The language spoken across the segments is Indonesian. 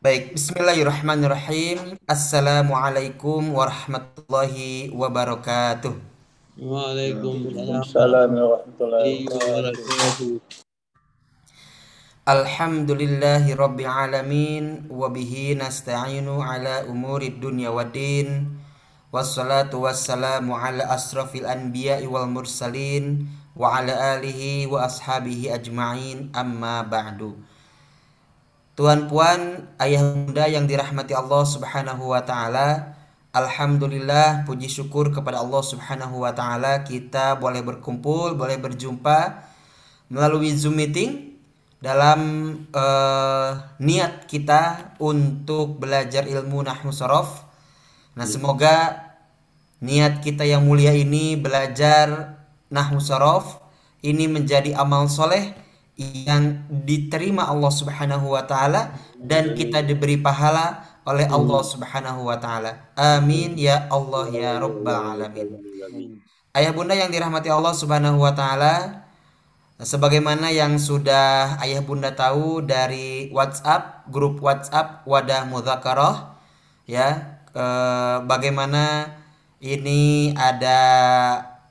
Baik, bismillahirrahmanirrahim. Assalamualaikum warahmatullahi wabarakatuh. Waalaikumsalam warahmatullahi wabarakatuh. Alhamdulillahi rabbil alamin wa bihi nasta'inu ala umuri dunya waddin. Wassalatu wassalamu ala asrafil anbiya'i wal mursalin wa ala alihi wa ashabihi ajma'in amma ba'du. Tuan puan, ayah bunda yang dirahmati Allah Subhanahu wa taala, alhamdulillah puji syukur kepada Allah Subhanahu wa taala kita boleh berkumpul, boleh berjumpa melalui Zoom meeting dalam uh, niat kita untuk belajar ilmu nahwu sorof. Nah, semoga niat kita yang mulia ini belajar nahwu sorof ini menjadi amal soleh yang diterima Allah Subhanahu wa taala dan kita diberi pahala oleh Allah Subhanahu wa taala. Amin ya Allah ya rabbal alamin. Ayah Bunda yang dirahmati Allah Subhanahu wa taala, sebagaimana yang sudah Ayah Bunda tahu dari WhatsApp, grup WhatsApp Wadah Mudzakarah ya, eh, bagaimana ini ada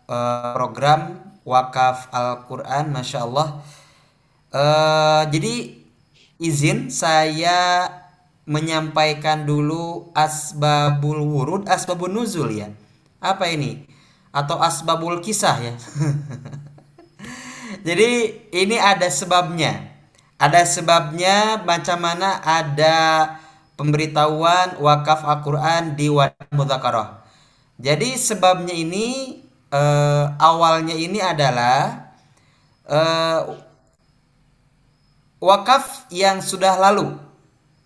eh, program wakaf Al-Qur'an Masya Allah Uh, jadi izin saya menyampaikan dulu asbabul wurud, asbabun nuzul ya. Apa ini? Atau asbabul kisah ya. jadi ini ada sebabnya. Ada sebabnya macam mana ada pemberitahuan wakaf Al-Qur'an di wadah mudzakarah. Jadi sebabnya ini uh, awalnya ini adalah uh, wakaf yang sudah lalu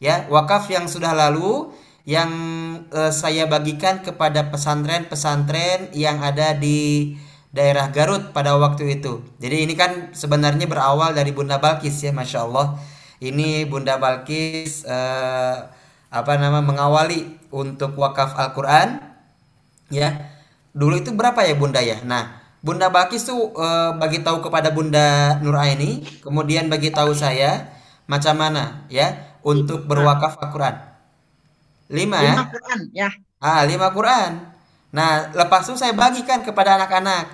ya wakaf yang sudah lalu yang eh, saya bagikan kepada pesantren-pesantren yang ada di daerah Garut pada waktu itu. Jadi ini kan sebenarnya berawal dari Bunda Balkis ya, masya Allah. Ini Bunda Balkis eh, apa nama mengawali untuk wakaf Al-Quran, ya. Dulu itu berapa ya Bunda ya? Nah, Bunda Bakis tuh uh, bagi tahu kepada Bunda Nuraini, kemudian bagi tahu saya macam mana ya untuk berwakaf Al-Quran. Lima, ya? Lima Quran ya. Ah, lima Quran. Nah, lepas itu saya bagikan kepada anak-anak.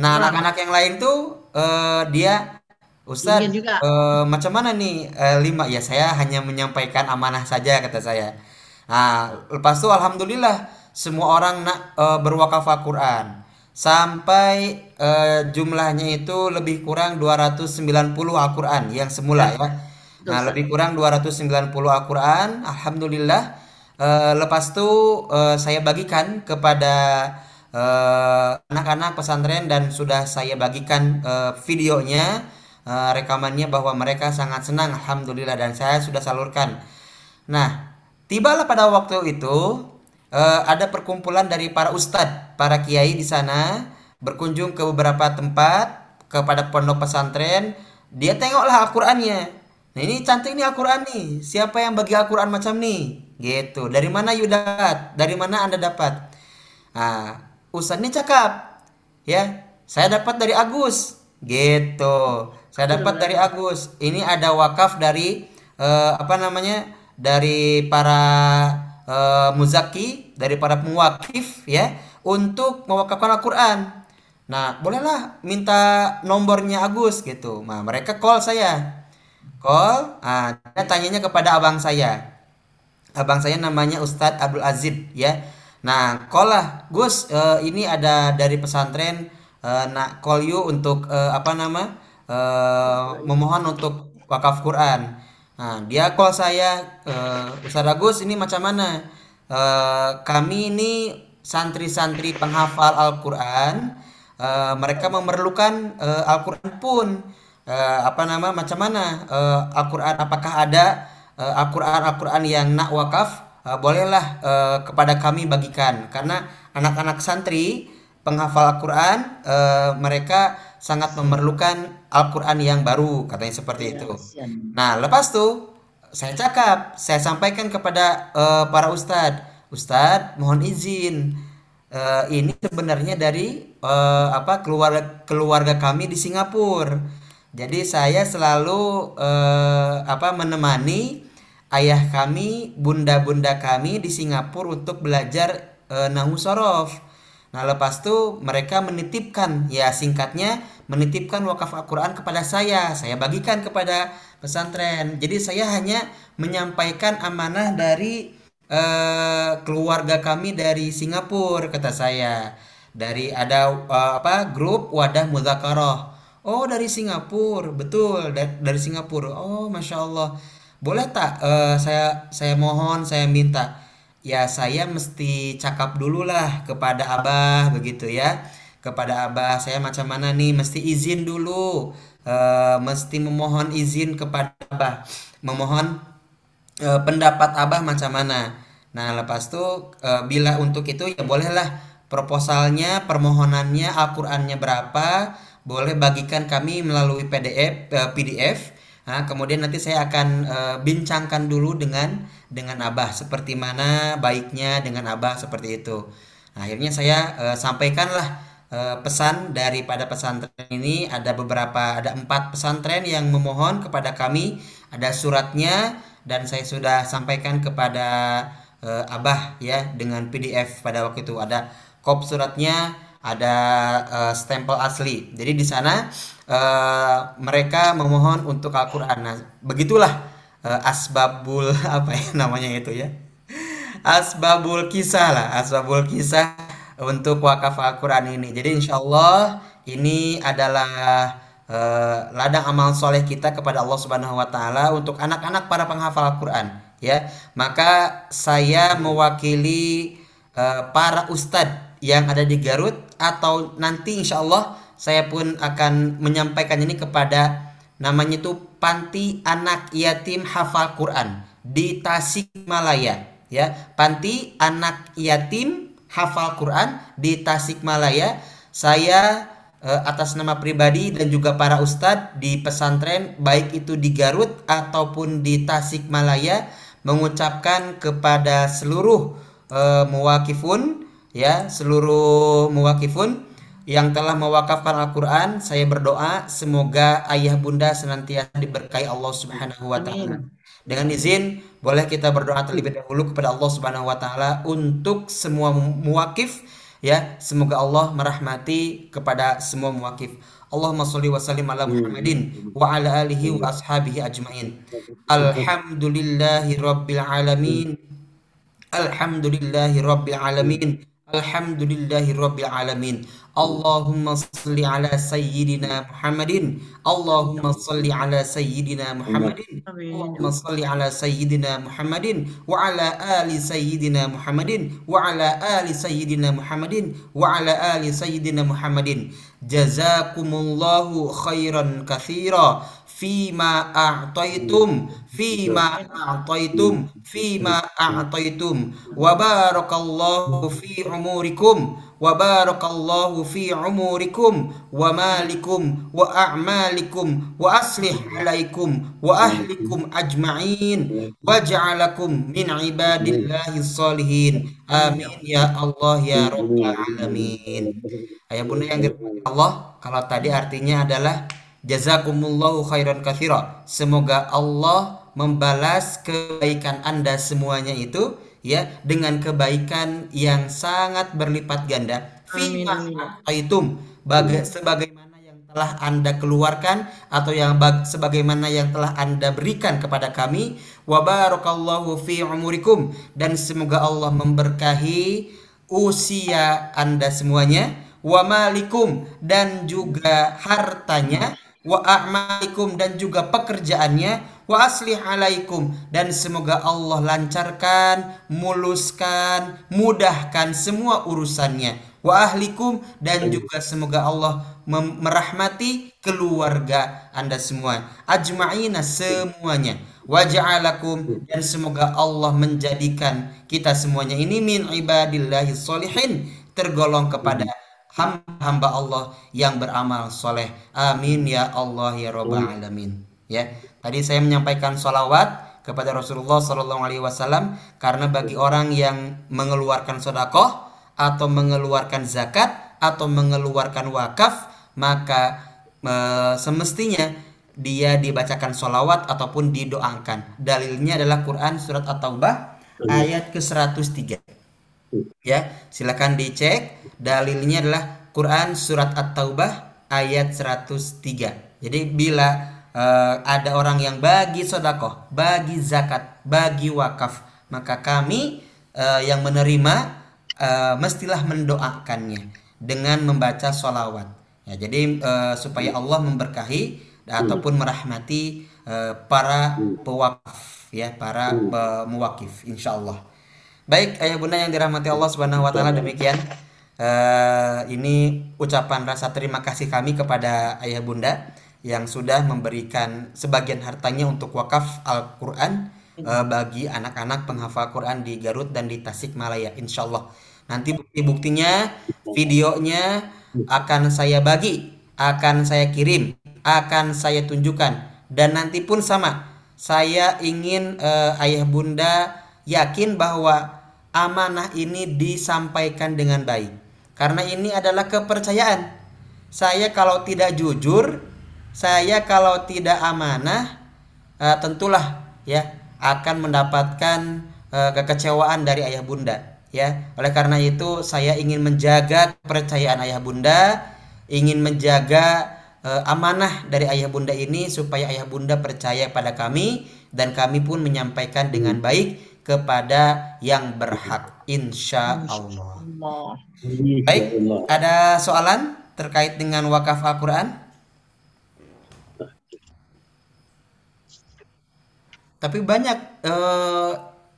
Nah, anak-anak yang lain tuh uh, dia Ustadz, uh, macam mana nih uh, lima? Ya, saya hanya menyampaikan amanah saja kata saya. Nah, lepas itu alhamdulillah semua orang nak uh, berwakaf Al-Quran sampai uh, jumlahnya itu lebih kurang 290 Al-Qur'an yang semula ya. Nah, lebih kurang 290 Al-Qur'an. Alhamdulillah uh, lepas itu uh, saya bagikan kepada anak-anak uh, pesantren dan sudah saya bagikan uh, videonya uh, rekamannya bahwa mereka sangat senang alhamdulillah dan saya sudah salurkan. Nah, tibalah pada waktu itu uh, ada perkumpulan dari para ustadz, para kiai di sana berkunjung ke beberapa tempat kepada pondok pesantren. Dia tengoklah Al-Qur'annya. Nah, ini cantik nih Al-Qur'an nih. Siapa yang bagi Al-Qur'an macam nih? Gitu. Dari mana Yudat? Dari mana Anda dapat? Nah, ustadznya cakap. Ya, saya dapat dari Agus. Gitu. Saya dapat dari Agus. Ini ada wakaf dari uh, apa namanya? Dari para uh, muzaki dari para pengwakif ya untuk mewakafkan Al-Qur'an. Nah, bolehlah minta nomornya Agus gitu. Nah, mereka call saya. Call, ah dia tanyanya kepada abang saya. Abang saya namanya Ustadz Abdul Aziz ya. Nah, call lah, Gus, uh, ini ada dari pesantren uh, nak call you untuk uh, apa nama? Uh, memohon untuk wakaf Quran. Nah, dia call saya, uh, Ustaz Agus ini macam mana? Uh, kami ini santri-santri penghafal Al-Quran, uh, mereka memerlukan uh, Al-Quran pun. Uh, apa nama macam mana uh, Al-Quran apakah ada uh, Al-Quran Al-Quran yang nak wakaf uh, bolehlah uh, kepada kami bagikan karena anak-anak santri penghafal Al-Quran uh, mereka sangat memerlukan Al-Quran yang baru katanya seperti itu. Nah lepas tuh saya cakap, saya sampaikan kepada uh, para ustadz, ustadz mohon izin uh, ini sebenarnya dari uh, apa keluarga keluarga kami di Singapura. Jadi saya selalu uh, apa menemani ayah kami, bunda-bunda kami di Singapura untuk belajar e, nahu sorof. Nah, lepas itu mereka menitipkan, ya singkatnya menitipkan wakaf Al-Quran kepada saya. Saya bagikan kepada pesantren. Jadi saya hanya menyampaikan amanah dari e, keluarga kami dari Singapura, kata saya. Dari ada e, apa grup wadah mudzakarah. Oh dari Singapura, betul da- dari Singapura. Oh masya Allah. Boleh tak eh, saya saya mohon saya minta ya saya mesti cakap dulu lah kepada abah begitu ya. Kepada abah saya macam mana nih mesti izin dulu. Eh, mesti memohon izin kepada abah. Memohon eh, pendapat abah macam mana. Nah lepas itu eh, bila untuk itu ya bolehlah proposalnya permohonannya Al-Qur'annya berapa boleh bagikan kami melalui PDF eh, PDF Nah, kemudian nanti saya akan eh, bincangkan dulu dengan dengan Abah seperti mana baiknya dengan Abah seperti itu. Nah, akhirnya saya eh, sampaikanlah eh, pesan daripada pesantren ini ada beberapa ada empat pesantren yang memohon kepada kami ada suratnya dan saya sudah sampaikan kepada eh, Abah ya dengan PDF pada waktu itu ada kop suratnya ada eh, stempel asli. Jadi di sana eh, mereka memohon untuk Al-Qur'an. Nah, begitulah eh, asbabul apa ya namanya itu ya. Asbabul kisah lah, asbabul kisah untuk wakaf Al-Qur'an ini. Jadi insya Allah ini adalah eh, ladang amal soleh kita kepada Allah Subhanahu wa taala untuk anak-anak para penghafal Al-Qur'an ya. Maka saya mewakili eh, para ustadz yang ada di Garut atau nanti insya Allah saya pun akan menyampaikan ini kepada namanya itu Panti Anak Yatim Hafal Quran di Tasikmalaya ya Panti Anak Yatim Hafal Quran di Tasikmalaya saya eh, atas nama pribadi dan juga para ustadz di pesantren baik itu di Garut ataupun di Tasikmalaya mengucapkan kepada seluruh eh, muwakifun ya seluruh muwakifun yang telah mewakafkan Al-Quran saya berdoa semoga ayah bunda senantiasa diberkahi Allah Subhanahu wa taala. Dengan izin boleh kita berdoa terlebih dahulu kepada Allah Subhanahu wa taala untuk semua muwakif ya semoga Allah merahmati kepada semua muwakif. Allahumma sholli wa sallim ala Muhammadin wa ala alihi wa ashabihi ajmain. Alhamdulillahi rabbil alamin. Alhamdulillahi rabbil alamin. الحمد لله رب العالمين. اللهم صل على سيدنا محمد. اللهم صل على سيدنا محمد. اللهم صل على سيدنا محمد وعلى آل سيدنا محمد وعلى آل سيدنا محمد وعلى آل سيدنا محمد. جزاكم الله خيرا كثيرا. Fima a'taitum fima a'taitum fima a'taitum. Wa barakallahu fi umurikum wa barakallahu fi umurikum wa malikum wa a'malikum wa aslih alaikum wa ahlikum ajma'in waj'alakum min ibadillahi salihin. Amin ya Allah ya rabbal alamin. Ayah bunda yang dirahmati Allah kalau tadi artinya adalah Jazakumullahu khairan kathira. Semoga Allah membalas kebaikan Anda semuanya itu ya dengan kebaikan yang sangat berlipat ganda. Aitum baga- sebagaimana yang telah Anda keluarkan atau yang bag- sebagaimana yang telah Anda berikan kepada kami. Wa barakallahu fi umurikum dan semoga Allah memberkahi usia Anda semuanya wa malikum dan juga hartanya wa a'malikum dan juga pekerjaannya wa aslih alaikum dan semoga Allah lancarkan, muluskan, mudahkan semua urusannya. Wa ahlikum dan juga semoga Allah merahmati keluarga Anda semua. Ajma'ina semuanya. Waja'alakum dan semoga Allah menjadikan kita semuanya ini min ibadillahi solihin tergolong kepada hamba-hamba Allah yang beramal soleh. Amin ya Allah ya Rabbal alamin. Ya, tadi saya menyampaikan sholawat kepada Rasulullah Shallallahu Alaihi Wasallam karena bagi orang yang mengeluarkan sodakoh atau mengeluarkan zakat atau mengeluarkan wakaf maka e, semestinya dia dibacakan solawat ataupun didoakan. Dalilnya adalah Quran surat At-Taubah ayat ke-103. Ya, silakan dicek. Dalilnya adalah Quran surat At-Taubah ayat 103. Jadi bila eh, ada orang yang bagi sodakoh, bagi zakat, bagi wakaf, maka kami eh, yang menerima eh, mestilah mendoakannya dengan membaca solawat. Ya, jadi eh, supaya Allah memberkahi ataupun merahmati eh, para pewakaf, ya para mewakif, insya Allah. Baik, ayah bunda yang dirahmati Allah Subhanahu Wa Taala demikian. Eh, ini ucapan rasa terima kasih kami kepada ayah bunda yang sudah memberikan sebagian hartanya untuk wakaf Al-Quran eh, bagi anak-anak penghafal Quran di Garut dan di Tasikmalaya, insya Allah. Nanti bukti-buktinya, videonya akan saya bagi, akan saya kirim, akan saya tunjukkan, dan nanti pun sama. Saya ingin eh, ayah bunda yakin bahwa amanah ini disampaikan dengan baik. Karena ini adalah kepercayaan. Saya kalau tidak jujur, saya kalau tidak amanah, eh, tentulah ya akan mendapatkan eh, kekecewaan dari ayah bunda. Ya, oleh karena itu saya ingin menjaga kepercayaan ayah bunda, ingin menjaga eh, amanah dari ayah bunda ini supaya ayah bunda percaya pada kami dan kami pun menyampaikan dengan baik kepada yang berhak insya Allah. Baik, ada soalan terkait dengan wakaf Al-Quran? Tapi banyak, eh,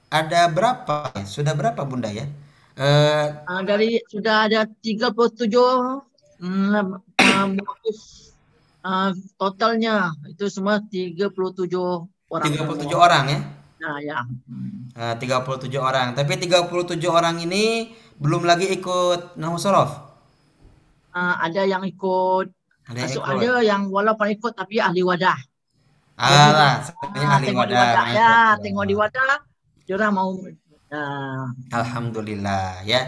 ada berapa? Sudah berapa Bunda ya? Eh, Ah, dari sudah ada 37 mm. Ah, totalnya itu semua 37 orang. 37 orang ya? Nah, ya. Hmm. Eh, 37 orang. Tapi 37 orang ini belum lagi ikut Nahu Sorof. Ah, ada yang ikut, Ada yang masuk ikut. ada yang walaupun ikut tapi ahli wadah. Alah, sebenarnya Ah, ahli tengok di wadah. wadah Masya ya, Allah. tengok di wadah. Diorang mau ah, Alhamdulillah ya.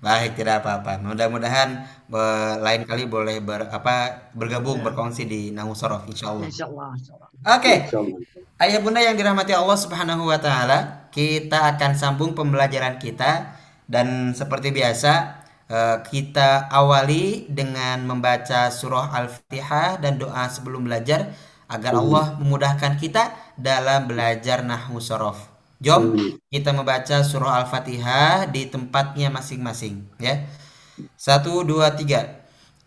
Baik, tidak apa-apa. Mudah-mudahan eh, lain kali boleh ber, apa bergabung berkongsi di Nahu Sorof insyaallah. insyaallah, insyaallah. Oke. Ayah Bunda yang dirahmati Allah Subhanahu wa taala, kita akan sambung pembelajaran kita dan seperti biasa eh, kita awali dengan membaca surah Al-Fatihah dan doa sebelum belajar agar Allah memudahkan kita dalam belajar nahwu sorof. Jom kita membaca surah Al-Fatihah di tempatnya masing-masing ya. Satu, dua, tiga.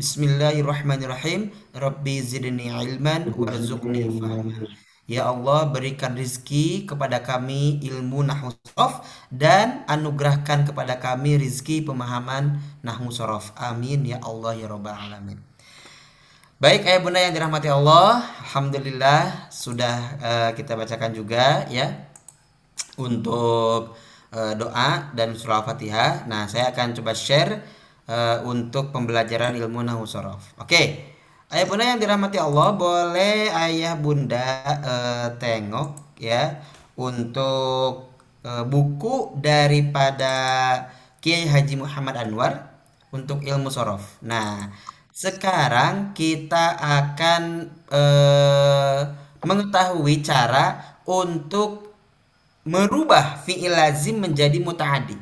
Bismillahirrahmanirrahim. Rabbi zidni ilman warzuqni fahman. Ya Allah, berikan rizki kepada kami ilmu nahwu sorof dan anugerahkan kepada kami rizki pemahaman nahwu sorof. Amin ya Allah ya Rabbal alamin. Baik ayah bunda yang dirahmati Allah, alhamdulillah sudah uh, kita bacakan juga ya untuk uh, doa dan surah Fatihah. Nah, saya akan coba share eh, untuk pembelajaran ilmu nahwu sorof. Oke. Ayah bunda yang dirahmati Allah, boleh ayah bunda eh, tengok ya untuk eh, buku daripada Kiai Haji Muhammad Anwar untuk ilmu sorof. Nah, sekarang kita akan eh, mengetahui cara untuk merubah fi'il lazim menjadi mutaaddi.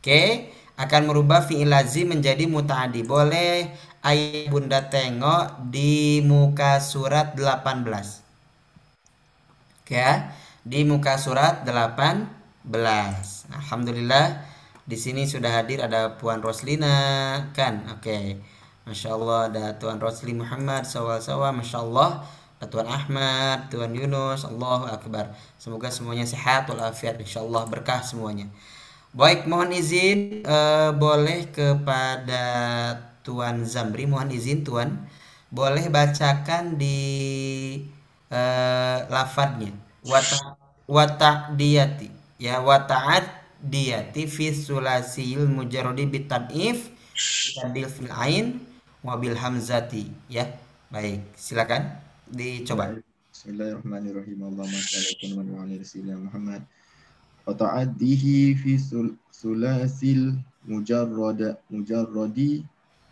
Oke, akan merubah fi'il lazim menjadi mutaaddi. Boleh ayah bunda tengok di muka surat 18. Oke ya. di muka surat 18. Alhamdulillah di sini sudah hadir ada Puan Roslina kan. Oke. Masya Allah ada Tuan Rosli Muhammad sawa-sawa Masya Allah Tuan Ahmad Tuan Yunus Allahu Akbar semoga semuanya sehat walafiat Insya Allah berkah semuanya baik mohon izin uh, boleh kepada Tuan Zamri mohon izin Tuan boleh bacakan di uh, lafadnya wata diati ya wataat diati fi sulasil mujarrodi bitadif tadil fil ain mobil hamzati. Ya baik silakan dicoba. Bismillahirrahmanirrahim. Allahumma ala Muhammad wa ta'addihi fi sulasil mujarrad mujarradi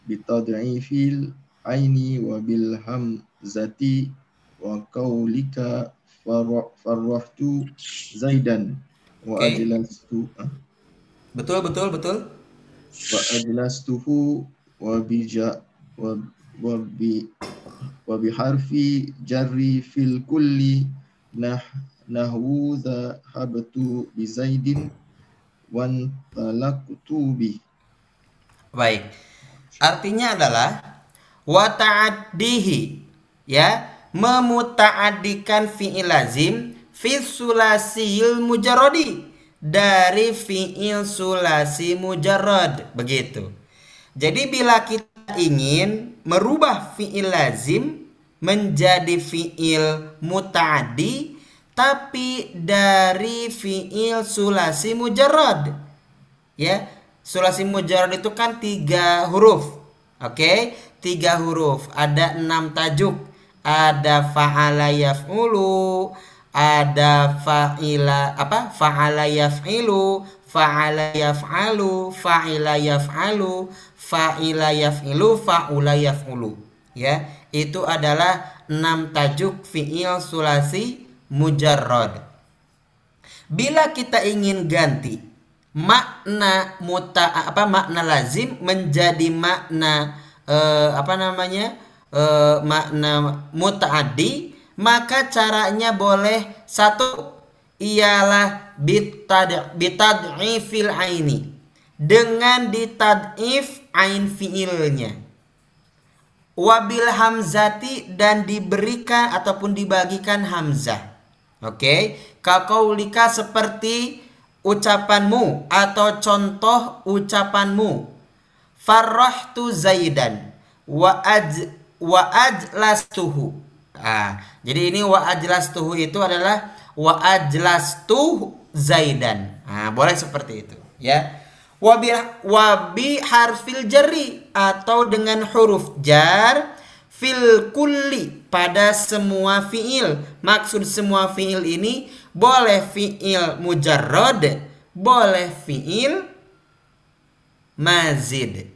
bitad'ifil aini wa bil hamzati wa qaulika farrahtu zaidan wa okay. ajlastu betul betul betul wa ajlastuhu wa bija wa biharfi jarri fil kulli nah nahwu dhahabtu bi zaidin wan talaqtu bi. Baik. Artinya adalah wa ta'addihi ya memutaaddikan fi'il lazim fi sulasil mujarradi dari fi'il sulasi mujarrad. Begitu. Jadi bila kita ingin merubah fi'il lazim menjadi fi'il muta'adi tapi dari fi'il sulasi mujarrad. Ya, sulasi mujarrad itu kan tiga huruf. Oke, tiga huruf. Ada enam tajuk. Ada fa'ala yaf'ulu, ada fa'ila apa? Fa'ala yaf'ilu, fa'ala yaf'alu, fa'ila yaf'alu, fa'ila yaf'ilu fa'ula yaf'ulu ya itu adalah enam tajuk fi'il sulasi mujarrad. Bila kita ingin ganti makna muta apa makna lazim menjadi makna eh, apa namanya eh, makna mutaaddi maka caranya boleh satu ialah bitad bitad'ifil aini dengan ditad'if ain fiilnya. Wabil hamzati dan diberikan ataupun dibagikan hamzah oke? Okay? kakaulika seperti ucapanmu atau contoh ucapanmu. Farrahtu zaidan. Wa aj wa ajlastuhu. Ah jadi ini wa ajlastuhu itu adalah wa ajlastu zaidan. Nah boleh seperti itu ya. Wabi wabi harfil jari atau dengan huruf jar fil kulli pada semua fiil. Maksud semua fiil ini boleh fiil mujarrad boleh fiil mazid.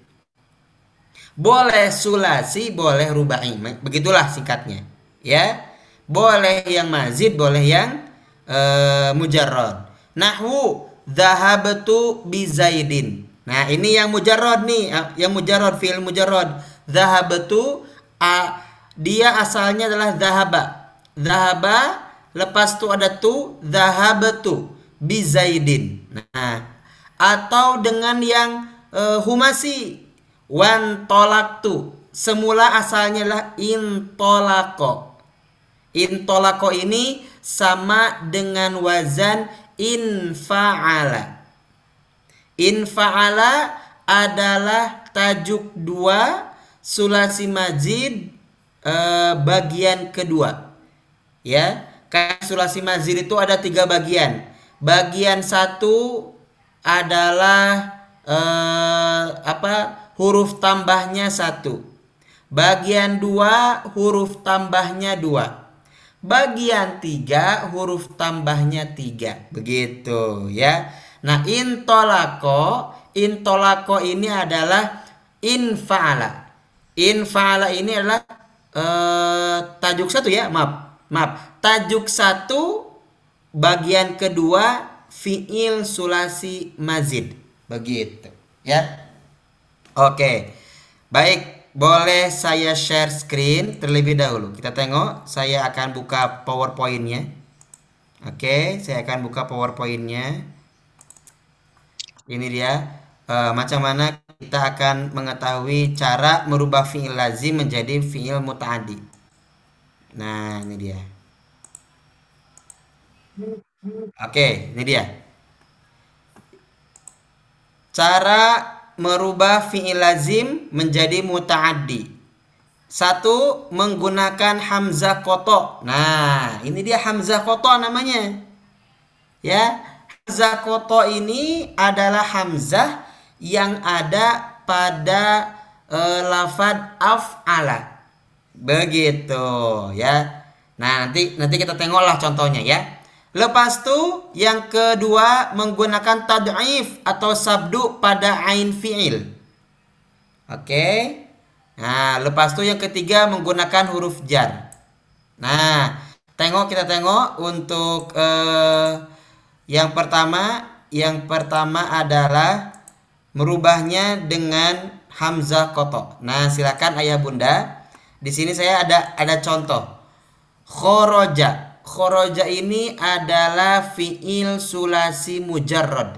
Boleh sulasi boleh rubai. Begitulah singkatnya ya. Boleh yang mazid boleh yang uh, mujarrad. Nahwu Zahabtu bi Zaidin. Nah, ini yang mujarrad nih, yang mujarrad fi'il mujarrad. Zahabtu a dia asalnya adalah zahaba. Zahaba lepas tu ada tu zahabtu bi Zaidin. Nah, atau dengan yang uh, humasi wan tolaktu. Semula asalnya adalah intolako. Intolako ini sama dengan wazan in fa'ala. In fa'ala adalah tajuk dua sulasi majid eh, bagian kedua. Ya, karena sulasi majid itu ada tiga bagian. Bagian satu adalah eh, apa? Huruf tambahnya satu. Bagian dua huruf tambahnya dua. Bagian tiga huruf tambahnya tiga Begitu ya. Nah intolako. Intolako ini adalah infala. Infala ini adalah eh, tajuk satu ya. Maaf. Maaf. Tajuk satu bagian kedua fiil sulasi mazid. Begitu ya. Oke. Baik. Boleh saya share screen terlebih dahulu. Kita tengok, saya akan buka PowerPoint-nya. Oke, saya akan buka PowerPoint-nya. Ini dia eh, macam mana kita akan mengetahui cara merubah fiil lazim menjadi fiil mutaaddi. Nah, ini dia. Oke, ini dia. Cara merubah fiil lazim menjadi mutaaddi. Satu, menggunakan hamzah koto. Nah, ini dia hamzah koto namanya. Ya, hamzah koto ini adalah hamzah yang ada pada eh, lafad af'ala. Begitu, ya. Nah, nanti nanti kita tengoklah contohnya ya. Lepas itu yang kedua menggunakan tad'if atau sabdu pada ain fi'il. Oke. Nah, lepas itu yang ketiga menggunakan huruf jar. Nah, tengok kita tengok untuk eh, yang pertama, yang pertama adalah merubahnya dengan hamzah koto. Nah, silakan ayah bunda. Di sini saya ada ada contoh. Khoroja. Khoroja ini adalah fiil sulasi mujarrad.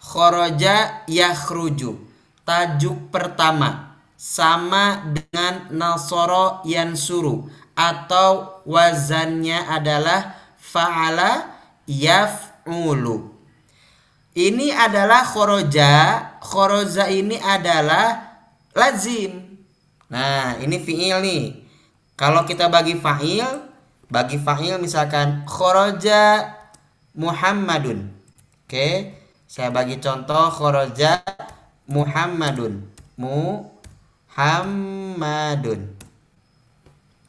Khoroja yakhruju. Tajuk pertama sama dengan nasoro yansuru atau wazannya adalah fa'ala yaf'ulu. Ini adalah khoroja. Khoroja ini adalah lazim. Nah, ini fi'il nih. Kalau kita bagi fa'il, bagi fa'il misalkan khoroja Muhammadun. Oke, saya bagi contoh khoroja Muhammadun. Muhammadun.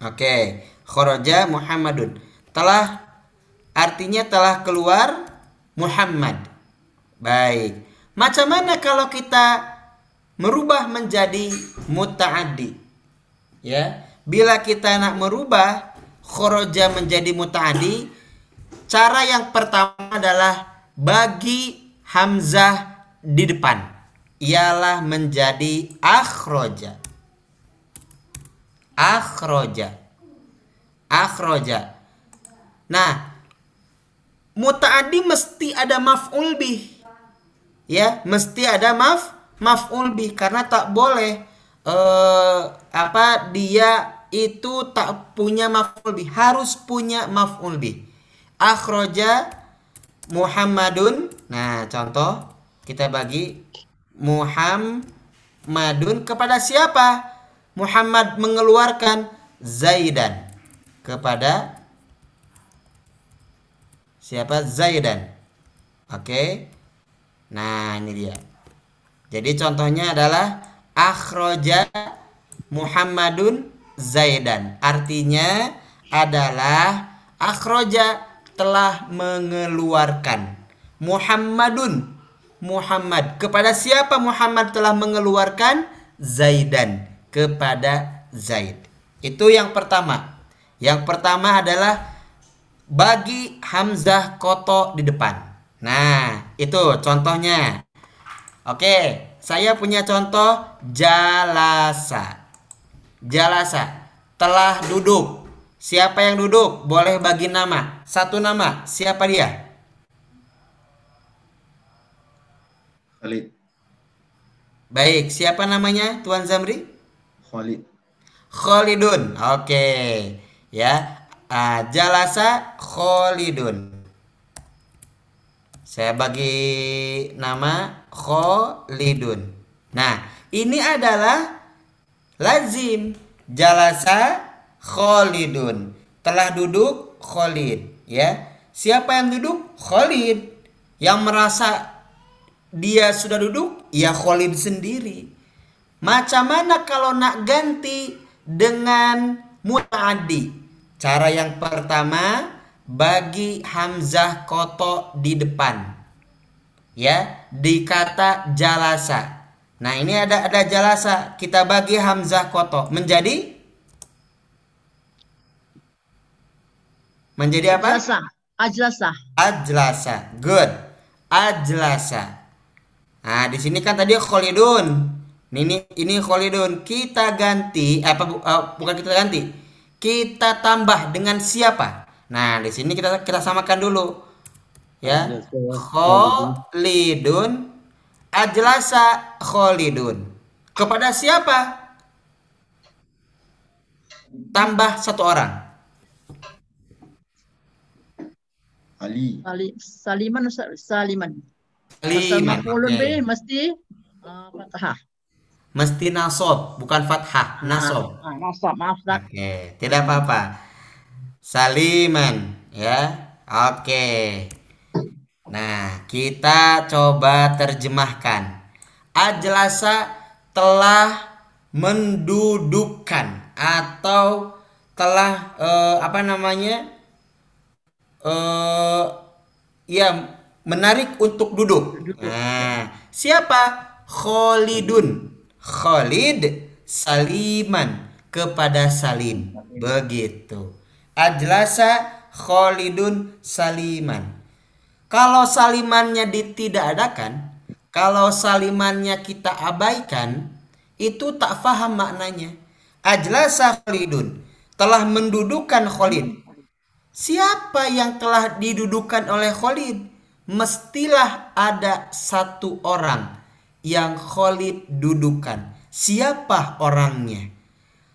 Oke, khoroja Muhammadun. Telah artinya telah keluar Muhammad. Baik. Macam mana kalau kita merubah menjadi muta'addi? Ya. Bila kita nak merubah khoroja menjadi muta'addi, cara yang pertama adalah bagi hamzah di depan. Ialah menjadi akhroja. Akhroja. Akhroja. Nah, mutaaddi mesti ada maf'ul bih. Ya, mesti ada maf maf'ul bih karena tak boleh eh apa dia itu tak punya maf'ul bih, harus punya maf'ul bih. Akhroja Muhammadun. Nah, contoh kita bagi Muhammadun kepada siapa? Muhammad mengeluarkan Zaidan kepada siapa Zaidan. Oke. Nah, ini dia. Jadi contohnya adalah akhroja Muhammadun Zaidan. Artinya adalah akhroja telah mengeluarkan Muhammadun Muhammad kepada siapa Muhammad telah mengeluarkan Zaidan kepada Zaid. Itu yang pertama. Yang pertama adalah bagi hamzah koto di depan. Nah, itu contohnya. Oke, saya punya contoh jalasa. Jalasa telah duduk. Siapa yang duduk? Boleh bagi nama. Satu nama. Siapa dia? Khalid. Baik, siapa namanya Tuan Zamri? Khalid. Khalidun. Oke. Ya. Ah, jalasa Khalidun. Saya bagi nama Khalidun. Nah, ini adalah lazim. Jalasa Khalidun. Telah duduk Khalid, ya. Siapa yang duduk? Khalid. Yang merasa dia sudah duduk, ya Khalid sendiri. Macam mana kalau nak ganti dengan muta'addi? Cara yang pertama bagi hamzah koto di depan. Ya, di kata jalasa. Nah, ini ada ada jalasa. Kita bagi hamzah koto menjadi menjadi apa? Ajlasa. Ajlasa. Ajlasa. Good. Ajlasa. Nah, di sini kan tadi Khalidun. Ini ini Khalidun. Kita ganti eh, apa bu- eh, bukan kita ganti. Kita tambah dengan siapa? Nah, di sini kita kita samakan dulu. Ya. Khalidun ajlasa Khalidun. Kepada siapa? Tambah satu orang. Ali. Sali- Saliman Saliman. Pasal Liman. maf'ulun Oke. bih mesti uh, fathah. Mesti nasob, bukan fathah, nasob. Ah, nasab, maaf Ustaz. Oke, tidak apa-apa. Saliman, ya. Oke. Nah, kita coba terjemahkan. Ajlasa telah mendudukkan atau telah eh, apa namanya? eh ya menarik untuk duduk. Nah, siapa? Khalidun. Khalid Saliman kepada Salim. Begitu. Ajlasa Khalidun Saliman. Kalau salimannya ditidakadakan, kalau salimannya kita abaikan, itu tak faham maknanya. Ajlasa Khalidun telah mendudukan Khalid. Siapa yang telah didudukan oleh Khalid? Mestilah ada satu orang yang Khalid dudukan. Siapa orangnya?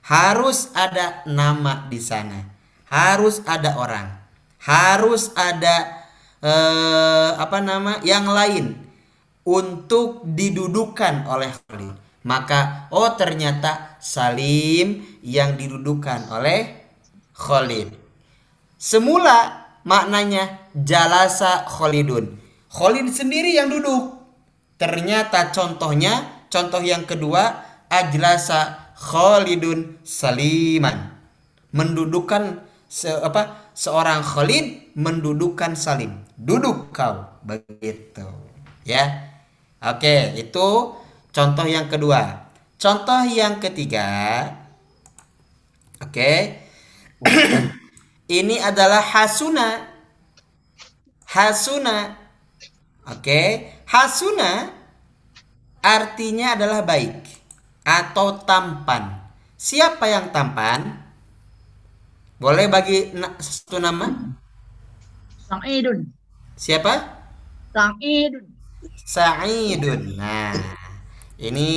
Harus ada nama di sana. Harus ada orang. Harus ada eh, apa nama yang lain untuk didudukan oleh Khalid. Maka oh ternyata Salim yang didudukan oleh Khalid. Semula maknanya jalasa Khalidun. Khalid sendiri yang duduk. Ternyata contohnya, contoh yang kedua ajlasa Khalidun Saliman. Mendudukan se, apa? seorang Khalid mendudukan Salim. Duduk kau begitu. Ya. Oke, itu contoh yang kedua. Contoh yang ketiga. Oke. Ini adalah hasuna. Hasuna. Oke, hasuna artinya adalah baik atau tampan. Siapa yang tampan? Boleh bagi na- satu nama? Sa'idun. Siapa? Sa'idun. Sa'idun. Nah, ini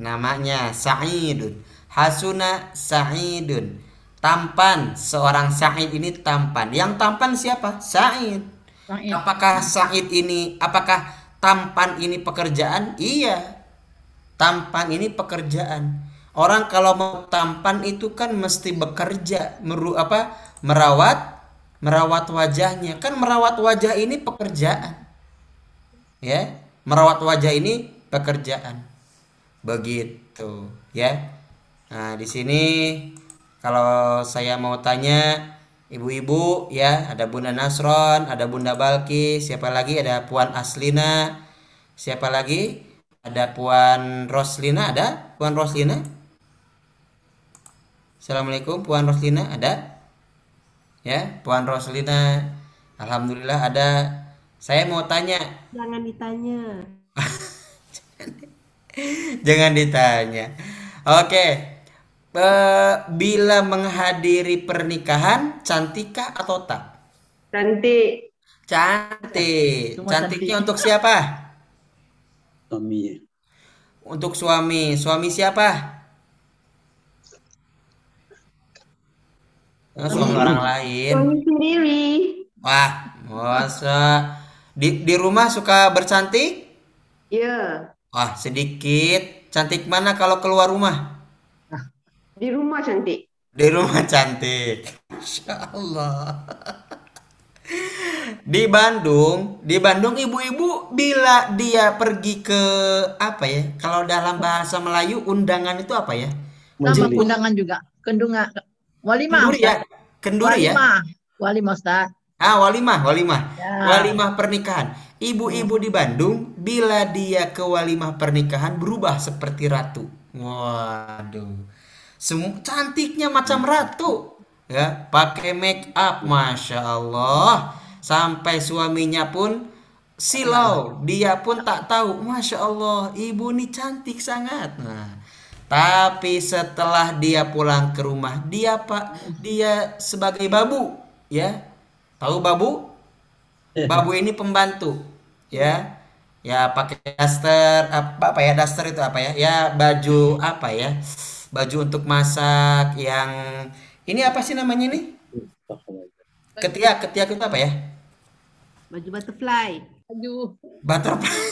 namanya Sa'idun. Hasuna Sa'idun. Tampan, seorang Sa'id ini tampan. Yang tampan siapa? Sa'id. Sa'id. Apakah Sa'id ini, apakah tampan ini pekerjaan? Iya. Tampan ini pekerjaan. Orang kalau mau tampan itu kan mesti bekerja, meru apa? merawat merawat wajahnya. Kan merawat wajah ini pekerjaan. Ya, merawat wajah ini pekerjaan. Begitu, ya. Nah, di sini kalau saya mau tanya ibu-ibu ya, ada Bunda Nasron, ada Bunda Balki, siapa lagi? Ada Puan Aslina. Siapa lagi? Ada Puan Roslina, ada? Puan Roslina? Assalamualaikum Puan Roslina, ada? Ya, Puan Roslina. Alhamdulillah ada. Saya mau tanya, Jangan ditanya. Jangan ditanya. Oke. Eh, bila menghadiri pernikahan, cantikkah atau tak? Cantik. Cantik. Semua Cantiknya cantik. untuk siapa? Suami. Untuk suami. Suami siapa? Suami orang lain. Suami sendiri. Wah, masa di di rumah suka bercantik? Ya. Wah, sedikit. Cantik mana kalau keluar rumah? Di rumah cantik. Di rumah cantik. Masya Allah. Di Bandung, di Bandung ibu-ibu bila dia pergi ke apa ya? Kalau dalam bahasa Melayu undangan itu apa ya? Sama Majelis. undangan juga. Kendunga. Walimah Kenduri ya? Kenduri ya? Walimah. Walimah Ustaz. Ah, walimah, walimah. Ya. Walimah pernikahan. Ibu-ibu di Bandung bila dia ke walimah pernikahan berubah seperti ratu. Waduh. Semu cantiknya macam ratu. Ya, pakai make up, masya Allah. Sampai suaminya pun silau. Dia pun tak tahu. Masya Allah, ibu ini cantik sangat. Nah, tapi setelah dia pulang ke rumah, dia pak, dia sebagai babu, ya. Tahu babu? Babu ini pembantu, ya. Ya pakai daster apa apa ya daster itu apa ya? Ya baju apa ya? Baju untuk masak yang ini apa sih namanya nih? Ketiak, ketiak itu apa ya? Baju butterfly. Baju Butterfly.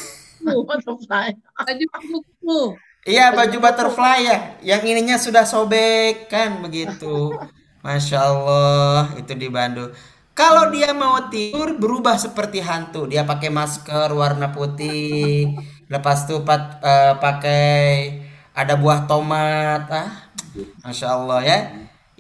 Butterfly. baju kuku. Iya baju butterfly ya, yang ininya sudah sobek kan begitu. Masya Allah itu di Bandung. Kalau dia mau tidur berubah seperti hantu, dia pakai masker warna putih, lepas itu pat- eh, pakai ada buah tomat, ah, Masya Allah ya.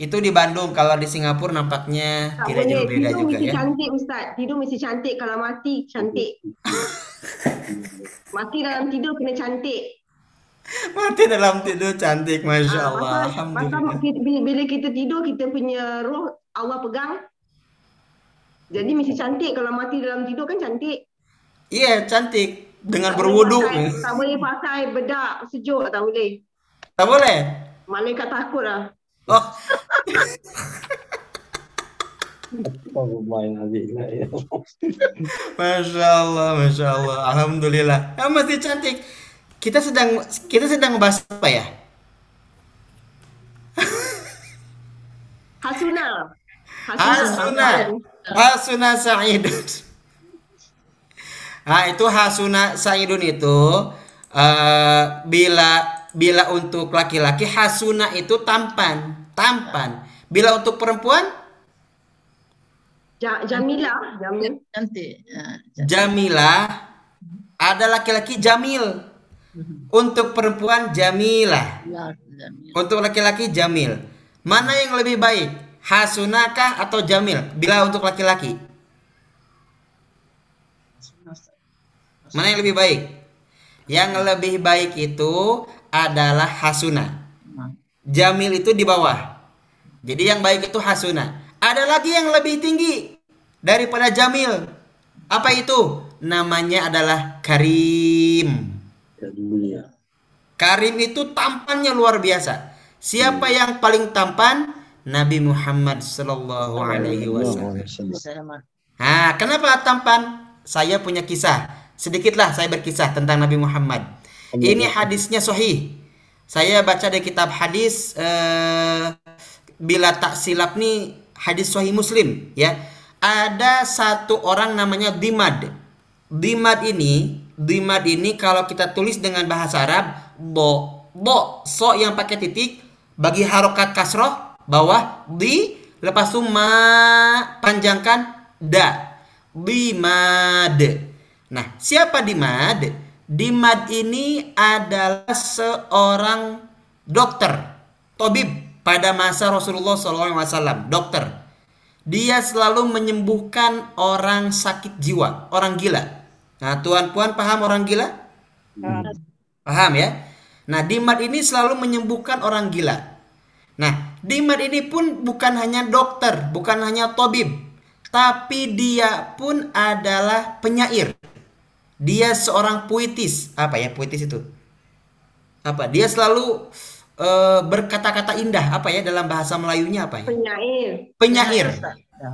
Itu di Bandung, kalau di Singapura nampaknya Tak tidak boleh. jauh beda Tidur juga mesti ya. cantik Ustaz. Tidur mesti cantik. Kalau mati cantik. mati dalam tidur kena cantik. Mati dalam tidur cantik, Masya Ah, Allah. pasal kita- bila, kita tidur kita punya roh Allah pegang. Jadi mesti cantik. Kalau mati dalam tidur kan cantik. Iya cantik dengan Tak boleh berwudu. pakai- Tak boleh pakai bedak sejuk. Tak boleh. Tak boleh. Malaikat takut lah. Oh? Masya Allah, Masya Allah, Alhamdulillah. Ya, masih cantik. Kita sedang kita sedang membahas apa ya? Hasuna. Hasuna, Hasuna Sa'idun. Nah itu Hasuna Sa'idun itu eh, bila bila untuk laki-laki Hasuna itu tampan, tampan. Bila untuk perempuan Ja, Jamilah. Jamil. Cantik. Ya, Jamilah ada laki-laki Jamil. Untuk perempuan Jamilah. ya, Jamil. Untuk laki-laki Jamil. Mana yang lebih baik? Hasunakah atau Jamil? Bila untuk laki-laki. Mana yang lebih baik? Yang lebih baik itu adalah Hasuna. Jamil itu di bawah. Jadi yang baik itu Hasuna. Ada lagi yang lebih tinggi daripada Jamil. Apa itu? Namanya adalah Karim. Karim itu tampannya luar biasa. Siapa yang paling tampan? Nabi Muhammad Sallallahu Alaihi Wasallam. Nah, kenapa tampan? Saya punya kisah. Sedikitlah saya berkisah tentang Nabi Muhammad. Ini hadisnya sahih. Saya baca di kitab hadis eh, bila tak silap nih hadis sahih Muslim ya. Ada satu orang namanya Dimad. Dimad ini, Dimad ini kalau kita tulis dengan bahasa Arab bo bo so yang pakai titik bagi harokat kasroh bawah di lepas itu ma panjangkan da dimad. Nah, siapa Dimad? Dimad ini adalah seorang dokter, tabib pada masa Rasulullah SAW, dokter. Dia selalu menyembuhkan orang sakit jiwa, orang gila. Nah, tuan puan paham orang gila? Paham ya? Nah, Dimad ini selalu menyembuhkan orang gila. Nah, Dimad ini pun bukan hanya dokter, bukan hanya tabib, tapi dia pun adalah penyair. Dia seorang puitis. Apa ya puitis itu? Apa? Dia selalu eh, berkata-kata indah. Apa ya dalam bahasa Melayunya apa ya? Penyair. Penyair. Ya.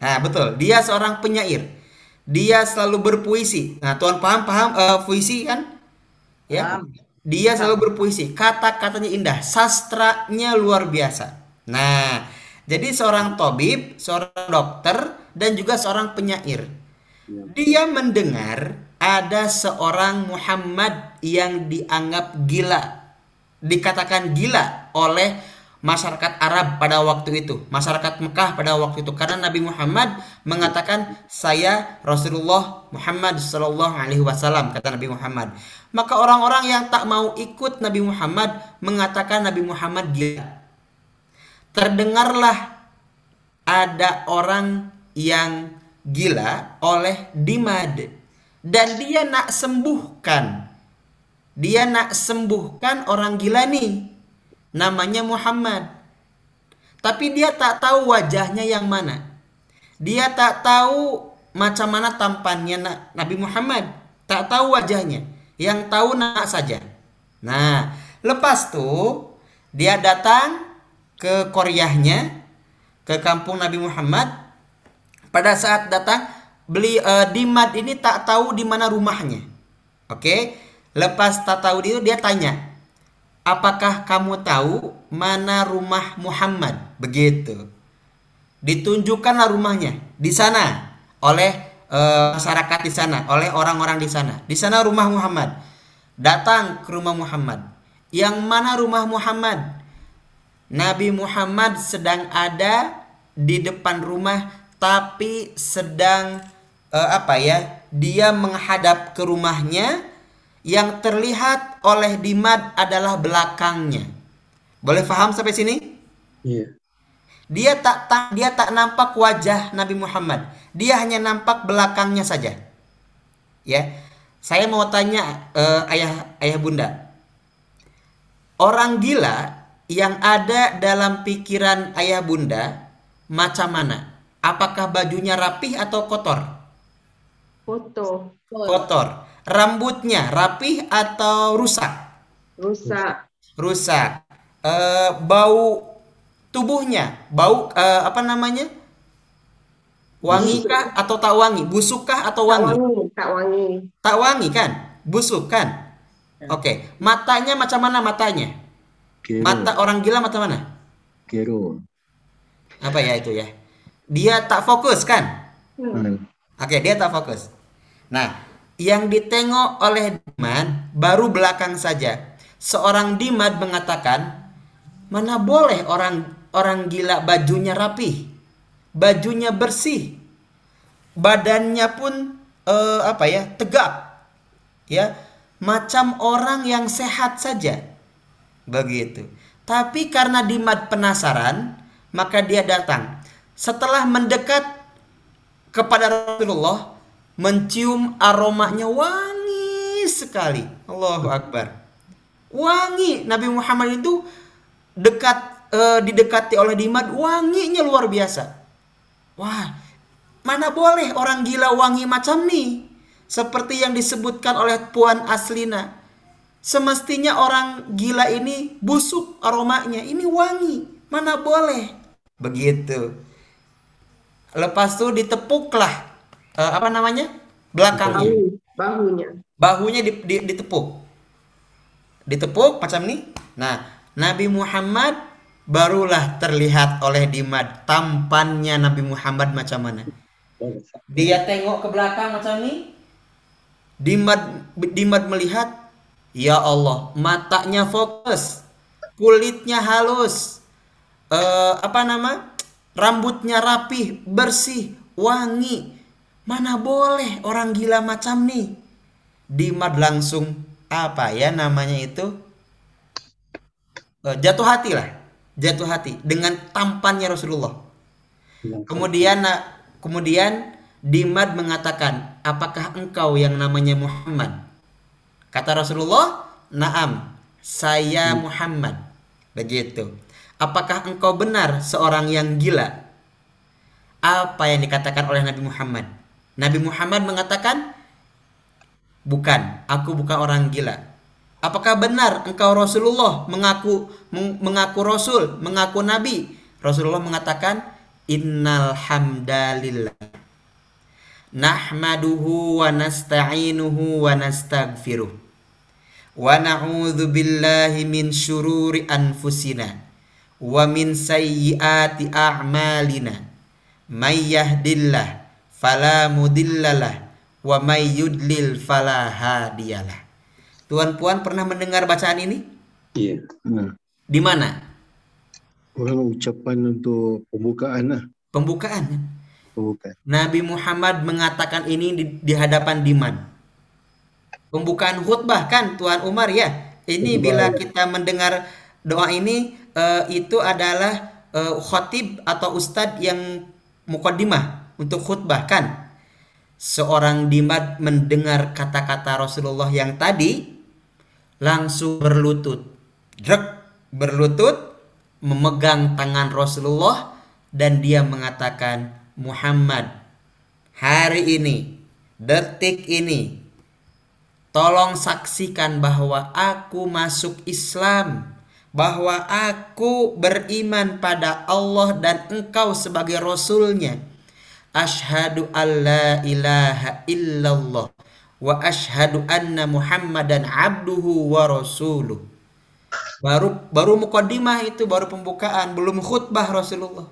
Nah, betul. Dia seorang penyair. Dia selalu berpuisi. Nah, tuan paham paham eh, puisi kan? Ya. Paham. Dia selalu berpuisi. Kata-katanya indah, sastranya luar biasa. Nah, jadi seorang tabib, seorang dokter dan juga seorang penyair. Dia mendengar ada seorang Muhammad yang dianggap gila. Dikatakan gila oleh masyarakat Arab pada waktu itu, masyarakat Mekah pada waktu itu karena Nabi Muhammad mengatakan saya Rasulullah Muhammad Shallallahu alaihi wasallam kata Nabi Muhammad. Maka orang-orang yang tak mau ikut Nabi Muhammad mengatakan Nabi Muhammad gila. Terdengarlah ada orang yang gila oleh Dimad dan dia nak sembuhkan dia nak sembuhkan orang gila nih namanya Muhammad. Tapi dia tak tahu wajahnya yang mana. Dia tak tahu macam mana tampannya na- Nabi Muhammad. Tak tahu wajahnya. Yang tahu nak saja. Nah lepas tuh dia datang ke Koryahnya ke kampung Nabi Muhammad. Pada saat datang beli eh, Dimad ini tak tahu di mana rumahnya. Oke, lepas tak tahu dia dia tanya, apakah kamu tahu mana rumah Muhammad? Begitu. Ditunjukkanlah rumahnya di sana oleh eh, masyarakat di sana, oleh orang-orang di sana. Di sana rumah Muhammad. Datang ke rumah Muhammad. Yang mana rumah Muhammad? Nabi Muhammad sedang ada di depan rumah tapi sedang eh, apa ya? Dia menghadap ke rumahnya yang terlihat oleh Dimad adalah belakangnya. Boleh paham sampai sini? Iya. Dia tak, tak dia tak nampak wajah Nabi Muhammad. Dia hanya nampak belakangnya saja. Ya. Saya mau tanya eh, ayah ayah bunda. Orang gila yang ada dalam pikiran ayah bunda macam mana? Apakah bajunya rapih atau kotor? Foto. Kotor. Rambutnya rapih atau rusak? Rusak. Rusak. Eh, bau tubuhnya, bau eh, apa namanya? Wangi kah atau tak wangi? Busuk kah atau Tak wangi? wangi. Tak wangi. Tak wangi kan? Busuk kan? Oke, matanya macam mana matanya? Kero. Mata orang gila mata mana? Kero. Apa ya itu ya? Dia tak fokus kan? Hmm. Oke, dia tak fokus. Nah, yang ditengok oleh Dimad baru belakang saja. Seorang Dimad mengatakan, mana boleh orang orang gila bajunya rapih, bajunya bersih, badannya pun eh, apa ya tegap, ya macam orang yang sehat saja, begitu. Tapi karena Dimad penasaran, maka dia datang. Setelah mendekat kepada Rasulullah mencium aromanya wangi sekali. Allahu Akbar. Wangi Nabi Muhammad itu dekat eh, didekati oleh Dimad wanginya luar biasa. Wah, mana boleh orang gila wangi macam nih? Seperti yang disebutkan oleh Puan Aslina. Semestinya orang gila ini busuk aromanya, ini wangi. Mana boleh? Begitu. Lepas itu ditepuklah eh, apa namanya? belakangnya. Bahu. Bahunya. Bahunya di- di- ditepuk. Ditepuk macam ini. Nah, Nabi Muhammad barulah terlihat oleh Dimad tampannya Nabi Muhammad macam mana. Dia tengok ke belakang macam ini. Dimad Dimad melihat, ya Allah, matanya fokus, kulitnya halus, eh, apa nama? Rambutnya rapih, bersih, wangi. Mana boleh orang gila macam nih. Dimad langsung apa ya namanya itu? Eh, jatuh hati lah, jatuh hati dengan tampannya Rasulullah. Kemudian na- kemudian Dimad mengatakan, "Apakah engkau yang namanya Muhammad?" Kata Rasulullah, "Na'am, saya Muhammad." Begitu. Apakah engkau benar seorang yang gila? Apa yang dikatakan oleh Nabi Muhammad? Nabi Muhammad mengatakan, "Bukan, aku bukan orang gila." Apakah benar engkau Rasulullah mengaku meng- mengaku rasul, mengaku nabi? Rasulullah mengatakan, "Innal hamdalillah nahmaduhu wa nasta'inuhu wa nastaghfiruh wa na'udzu billahi min syururi anfusina wa min sayyiati a'malina may yahdillah fala mudillalah wa may yudlil fala hadiyalah Tuan Puan pernah mendengar bacaan ini Iya. Hmm. di mana Orang ucapan untuk pembukaan lah. pembukaan? Pembukaan. Nabi Muhammad mengatakan ini di, di hadapan Diman. Pembukaan khutbah kan Tuan Umar ya. Ini bila kita mendengar doa ini eh, itu adalah eh, khotib atau ustadz yang mukaddimah untuk khutbah kan. Seorang Dimad mendengar kata-kata Rasulullah yang tadi langsung berlutut. Drek berlutut memegang tangan Rasulullah dan dia mengatakan Muhammad hari ini detik ini tolong saksikan bahwa aku masuk Islam bahwa aku beriman pada Allah dan engkau sebagai rasulnya Ashhadu alla ilaha illallah wa ashhadu anna Muhammadan abduhu wa rasuluh. Baru baru mukaddimah itu baru pembukaan, belum khutbah Rasulullah.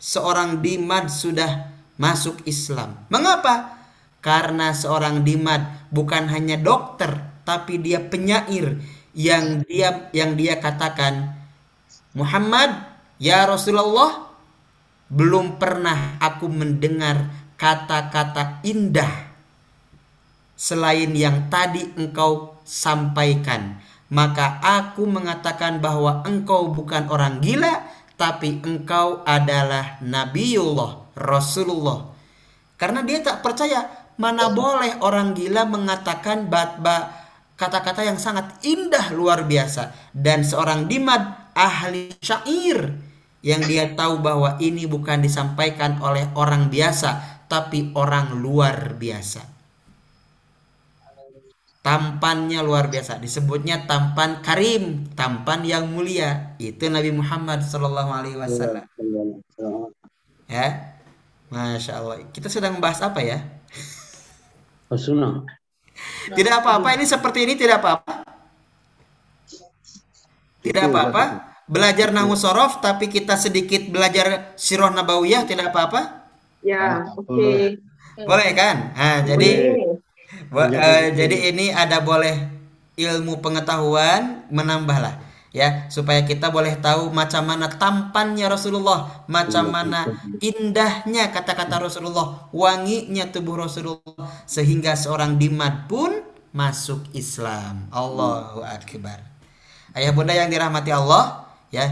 Seorang dimad sudah masuk Islam. Mengapa? Karena seorang dimad bukan hanya dokter, tapi dia penyair yang dia yang dia katakan Muhammad ya Rasulullah belum pernah aku mendengar kata-kata indah selain yang tadi engkau sampaikan. Maka aku mengatakan bahwa engkau bukan orang gila, tapi engkau adalah Nabiullah, Rasulullah. Karena dia tak percaya, mana boleh orang gila mengatakan bat-bat kata-kata yang sangat indah luar biasa. Dan seorang dimad ahli syair yang dia tahu bahwa ini bukan disampaikan oleh orang biasa, tapi orang luar biasa. Tampannya luar biasa. Disebutnya tampan karim tampan yang mulia. Itu Nabi Muhammad Shallallahu Alaihi Wasallam. Ya? Masya Allah kita sedang membahas apa ya? Sunnah. tidak apa-apa. Ini seperti ini tidak apa-apa. Tidak apa-apa belajar nahu sorof tapi kita sedikit belajar sirah nabawiyah tidak apa-apa Ya, okey. boleh kan nah jadi Bo- eh, jadi ini ada boleh ilmu pengetahuan menambahlah ya supaya kita boleh tahu macam mana tampannya Rasulullah, macam mana indahnya kata-kata Rasulullah, wanginya tubuh Rasulullah sehingga seorang dimad pun masuk Islam. Allahu akbar. Ayah bunda yang dirahmati Allah ya.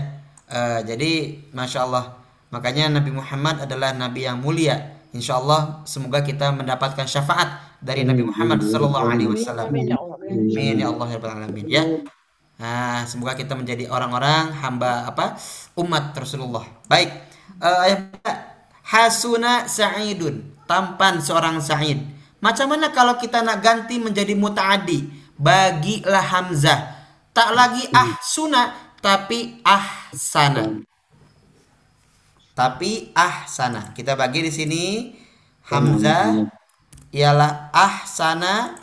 eh, jadi masya Allah makanya Nabi Muhammad adalah nabi yang mulia. Insya Allah semoga kita mendapatkan syafaat dari Nabi Muhammad Sallallahu Alaihi Wasallam. Amin ya Allah ya Rabbal alamin ya. Nah, semoga kita menjadi orang-orang hamba apa? umat Rasulullah. Baik. Eh, bunda, hasuna sa'idun, tampan seorang Sa'id. Macam mana kalau kita nak ganti menjadi mutaadi? Bagilah hamzah. Tak lagi ahsuna tapi ahsana. Tapi ahsana. Kita bagi di sini hamzah ialah ahsana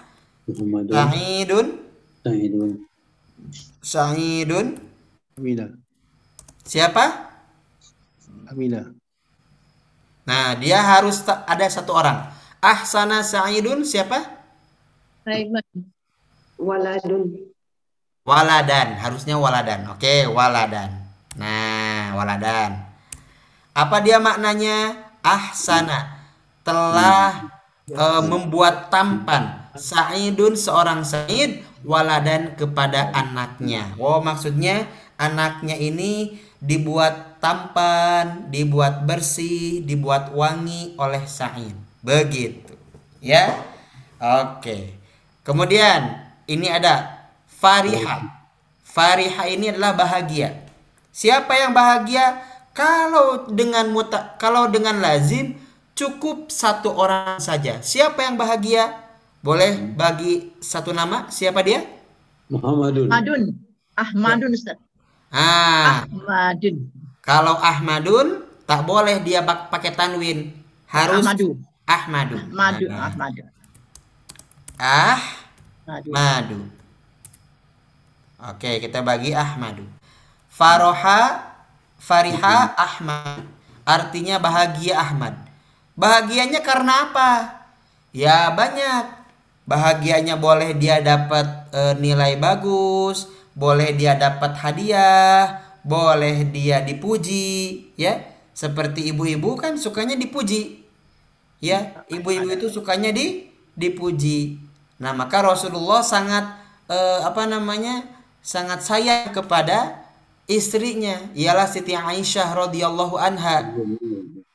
sa'idun Sa'idun. sa'idun Aminah. siapa? Aminah. Nah, dia harus ada satu orang. Ahsana sa'idun siapa? Raiman. Waladun. Waladan, harusnya waladan. Oke, waladan. Nah, waladan. Apa dia maknanya? Ahsana. Telah eh, membuat tampan Sa'idun seorang Sa'id waladan kepada anaknya. Wow, maksudnya anaknya ini dibuat tampan, dibuat bersih, dibuat wangi oleh Sa'id. Begitu. Ya. Oke. Kemudian ini ada Fariha. Fariha ini adalah bahagia. Siapa yang bahagia? Kalau dengan muta, kalau dengan lazim cukup satu orang saja. Siapa yang bahagia? Boleh bagi satu nama? Siapa dia? Muhammadun. Ahmadun. Ahmadun Ustaz. Ah, Ahmadun. kalau Ahmadun tak boleh dia bak- pakai tanwin. Harus Ahmadu. Ahmadu. Ahmadu. Nah, Ahmadu. Ahmadu. Ahmadu. Oke, kita bagi Ahmadu. Faroha, Fariha, Ahmad. Artinya bahagia Ahmad. Bahagianya karena apa? Ya banyak. Bahagianya boleh dia dapat eh, nilai bagus, boleh dia dapat hadiah, boleh dia dipuji, ya. Seperti ibu-ibu kan sukanya dipuji. Ya, ibu-ibu itu sukanya di dipuji. Nah, maka Rasulullah sangat eh, apa namanya? Sangat sayang kepada istrinya ialah Siti Aisyah radhiyallahu anha.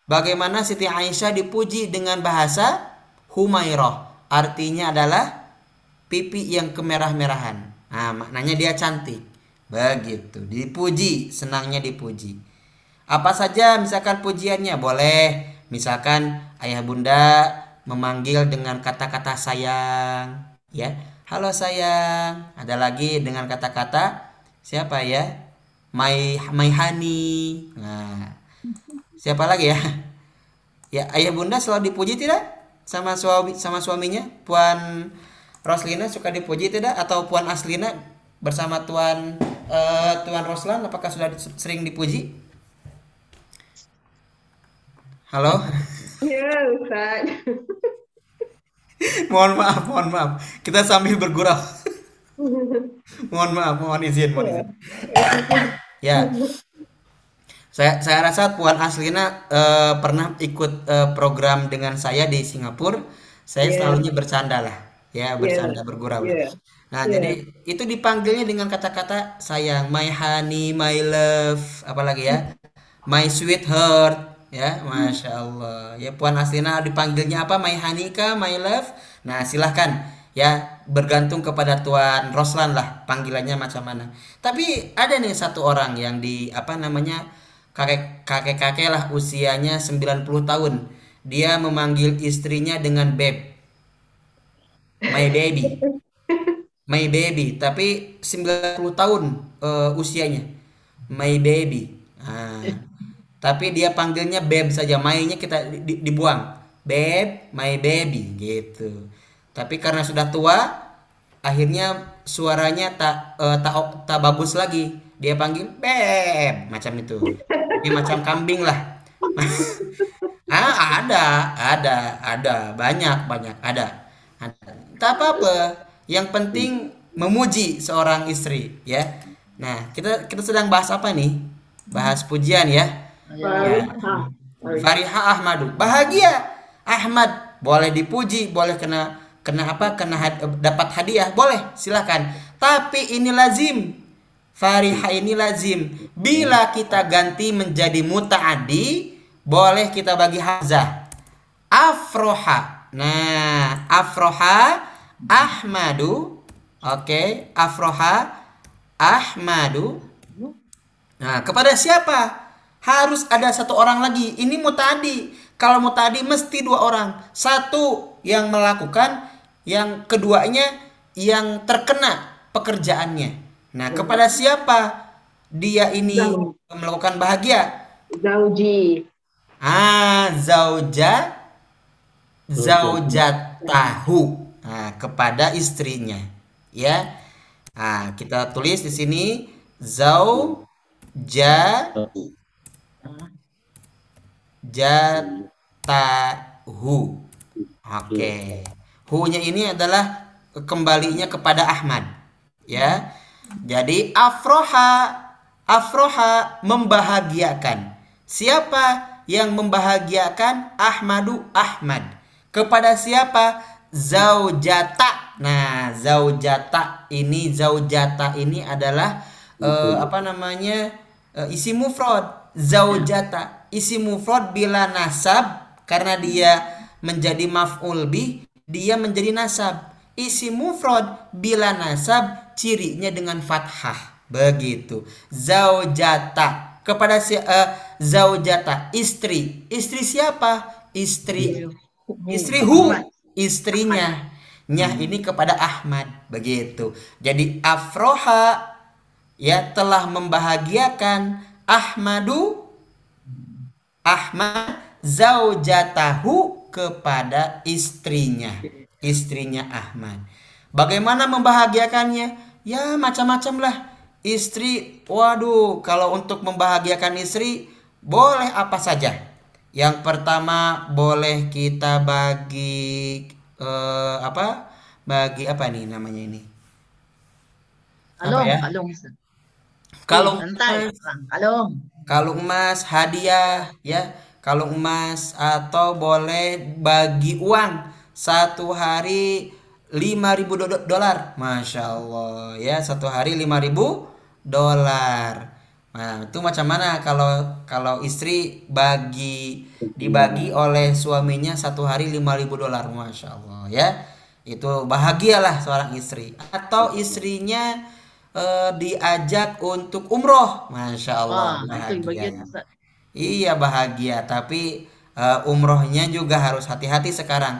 Bagaimana Siti Aisyah dipuji dengan bahasa Humairah. Artinya adalah pipi yang kemerah-merahan. Nah, maknanya dia cantik. Begitu. Dipuji, senangnya dipuji. Apa saja misalkan pujiannya boleh. Misalkan ayah bunda memanggil dengan kata-kata sayang, ya. Halo sayang. Ada lagi dengan kata-kata siapa ya? My my. Nah, siapa lagi ya? Ya, ayah bunda selalu dipuji tidak sama suami sama suaminya? Puan Roslina suka dipuji tidak atau Puan Aslina bersama Tuan eh, Tuan Roslan apakah sudah sering dipuji? Halo? Ya, Ustaz. mohon maaf, mohon maaf. Kita sambil bergurau. mohon maaf, mohon izin, mohon izin. Ya. Saya saya rasa Puan Aslina eh, pernah ikut eh, program dengan saya di Singapura. Saya Iya. selalunya bercanda lah, ya bercanda bergurau. Iya. Nah, Iya. jadi itu dipanggilnya dengan kata-kata sayang, my honey, my love, apalagi ya, my sweetheart, ya, masya Allah. Ya Puan Aslina dipanggilnya apa? My honey kah, my love? Nah, silahkan ya bergantung kepada Tuan Roslan lah panggilannya macam mana. Tapi ada nih satu orang yang di apa namanya kakek kakek kakek lah usianya 90 tahun. Dia memanggil istrinya dengan beb, my baby my baby tapi 90 tahun eh, usianya my baby Nah, tapi dia panggilnya beb saja my-nya kita di- di- dibuang. Beb my baby gitu. Tapi karena sudah tua akhirnya suaranya tak eh, tak tak bagus lagi. Dia panggil beb macam itu. Ini macam kambing lah. Ah ada ada ada. Banyak banyak ada ada. Tak apa-apa. Yang penting memuji seorang istri ya. Nah kita kita sedang bahas apa nih? Bahas pujian ya Farihah. Fariha Ahmadu. Bahagia. Ahmad boleh dipuji boleh kena kena apa kena had- dapat hadiah boleh silakan. Tapi ini lazim. Fariha ini lazim. Bila kita ganti menjadi mutaaddi boleh kita bagi hamzah. Afroha. Nah afroha Ahmadu. Oke afroha Ahmadu. Nah, kepada siapa? Harus ada satu orang lagi. Ini mutadi. Kalau mutadi mesti dua orang. Satu yang melakukan, yang keduanya yang terkena pekerjaannya. Nah, kepada siapa dia ini melakukan bahagia? Zauji. Ah, zauja zaujatahu. Nah, kepada istrinya. Ya. Nah, kita tulis di sini zauja jatahu. Oke. Hu-nya ini adalah kembalinya kepada Ahmad. Ya. Jadi afroha afroha membahagiakan. Siapa yang membahagiakan Ahmadu Ahmad? Kepada siapa? Zaujata. Nah, zaujata ini zaujata ini adalah eh, apa namanya? Eh, isi mufrad. Zaujata. Isi mufrad bila nasab karena dia menjadi maf'ul bih, dia menjadi nasab. Isi mufrad bila nasab cirinya dengan fathah. Begitu. Zaujata kepada si eh, zaujata istri. Istri siapa? Istri istri hu istrinya. Nyah ini kepada Ahmad begitu. Jadi afroha ya telah membahagiakan Ahmadu Ahmad zaujatahu kepada istrinya. Istrinya Ahmad. Bagaimana membahagiakannya? Ya macam-macam lah. Istri, waduh, kalau untuk membahagiakan istri boleh apa saja. Yang pertama boleh kita bagi eh, apa? Bagi apa nih namanya ini? Kalung, ya? kalung. Kalung emas, kalung. kalung emas hadiah ya, kalung emas atau boleh bagi uang satu hari 5000 do- dolar. Masya Allah ya, satu hari 5000 dolar. Nah, itu macam mana kalau kalau istri bagi dibagi oleh suaminya satu hari 5000 dolar, Masya Allah ya. Itu bahagialah seorang istri. Atau istrinya eh, diajak untuk umroh, Masya Allah Wah, itu bahagia. bagian Ustaz. Iya bahagia, tapi eh, umrohnya juga harus hati-hati sekarang.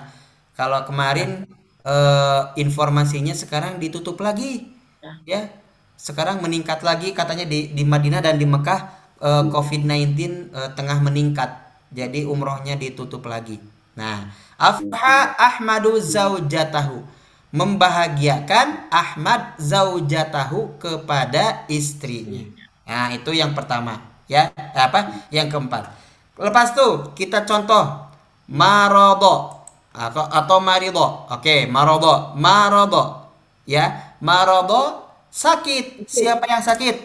Kalau kemarin eh, informasinya sekarang ditutup lagi, ya. Sekarang meningkat lagi katanya di di Madinah dan di Mekah eh, COVID-19 eh, tengah meningkat. Jadi umrohnya ditutup lagi. Nah, afha Ahmadu zaujatahu. Membahagiakan Ahmad zaujatahu kepada istrinya. Nah, itu yang pertama, ya. Apa? Yang keempat. Lepas tuh kita contoh marodo atau atau marido. Oke, marodo, marodo. Ya, marodo sakit. Siapa yang sakit?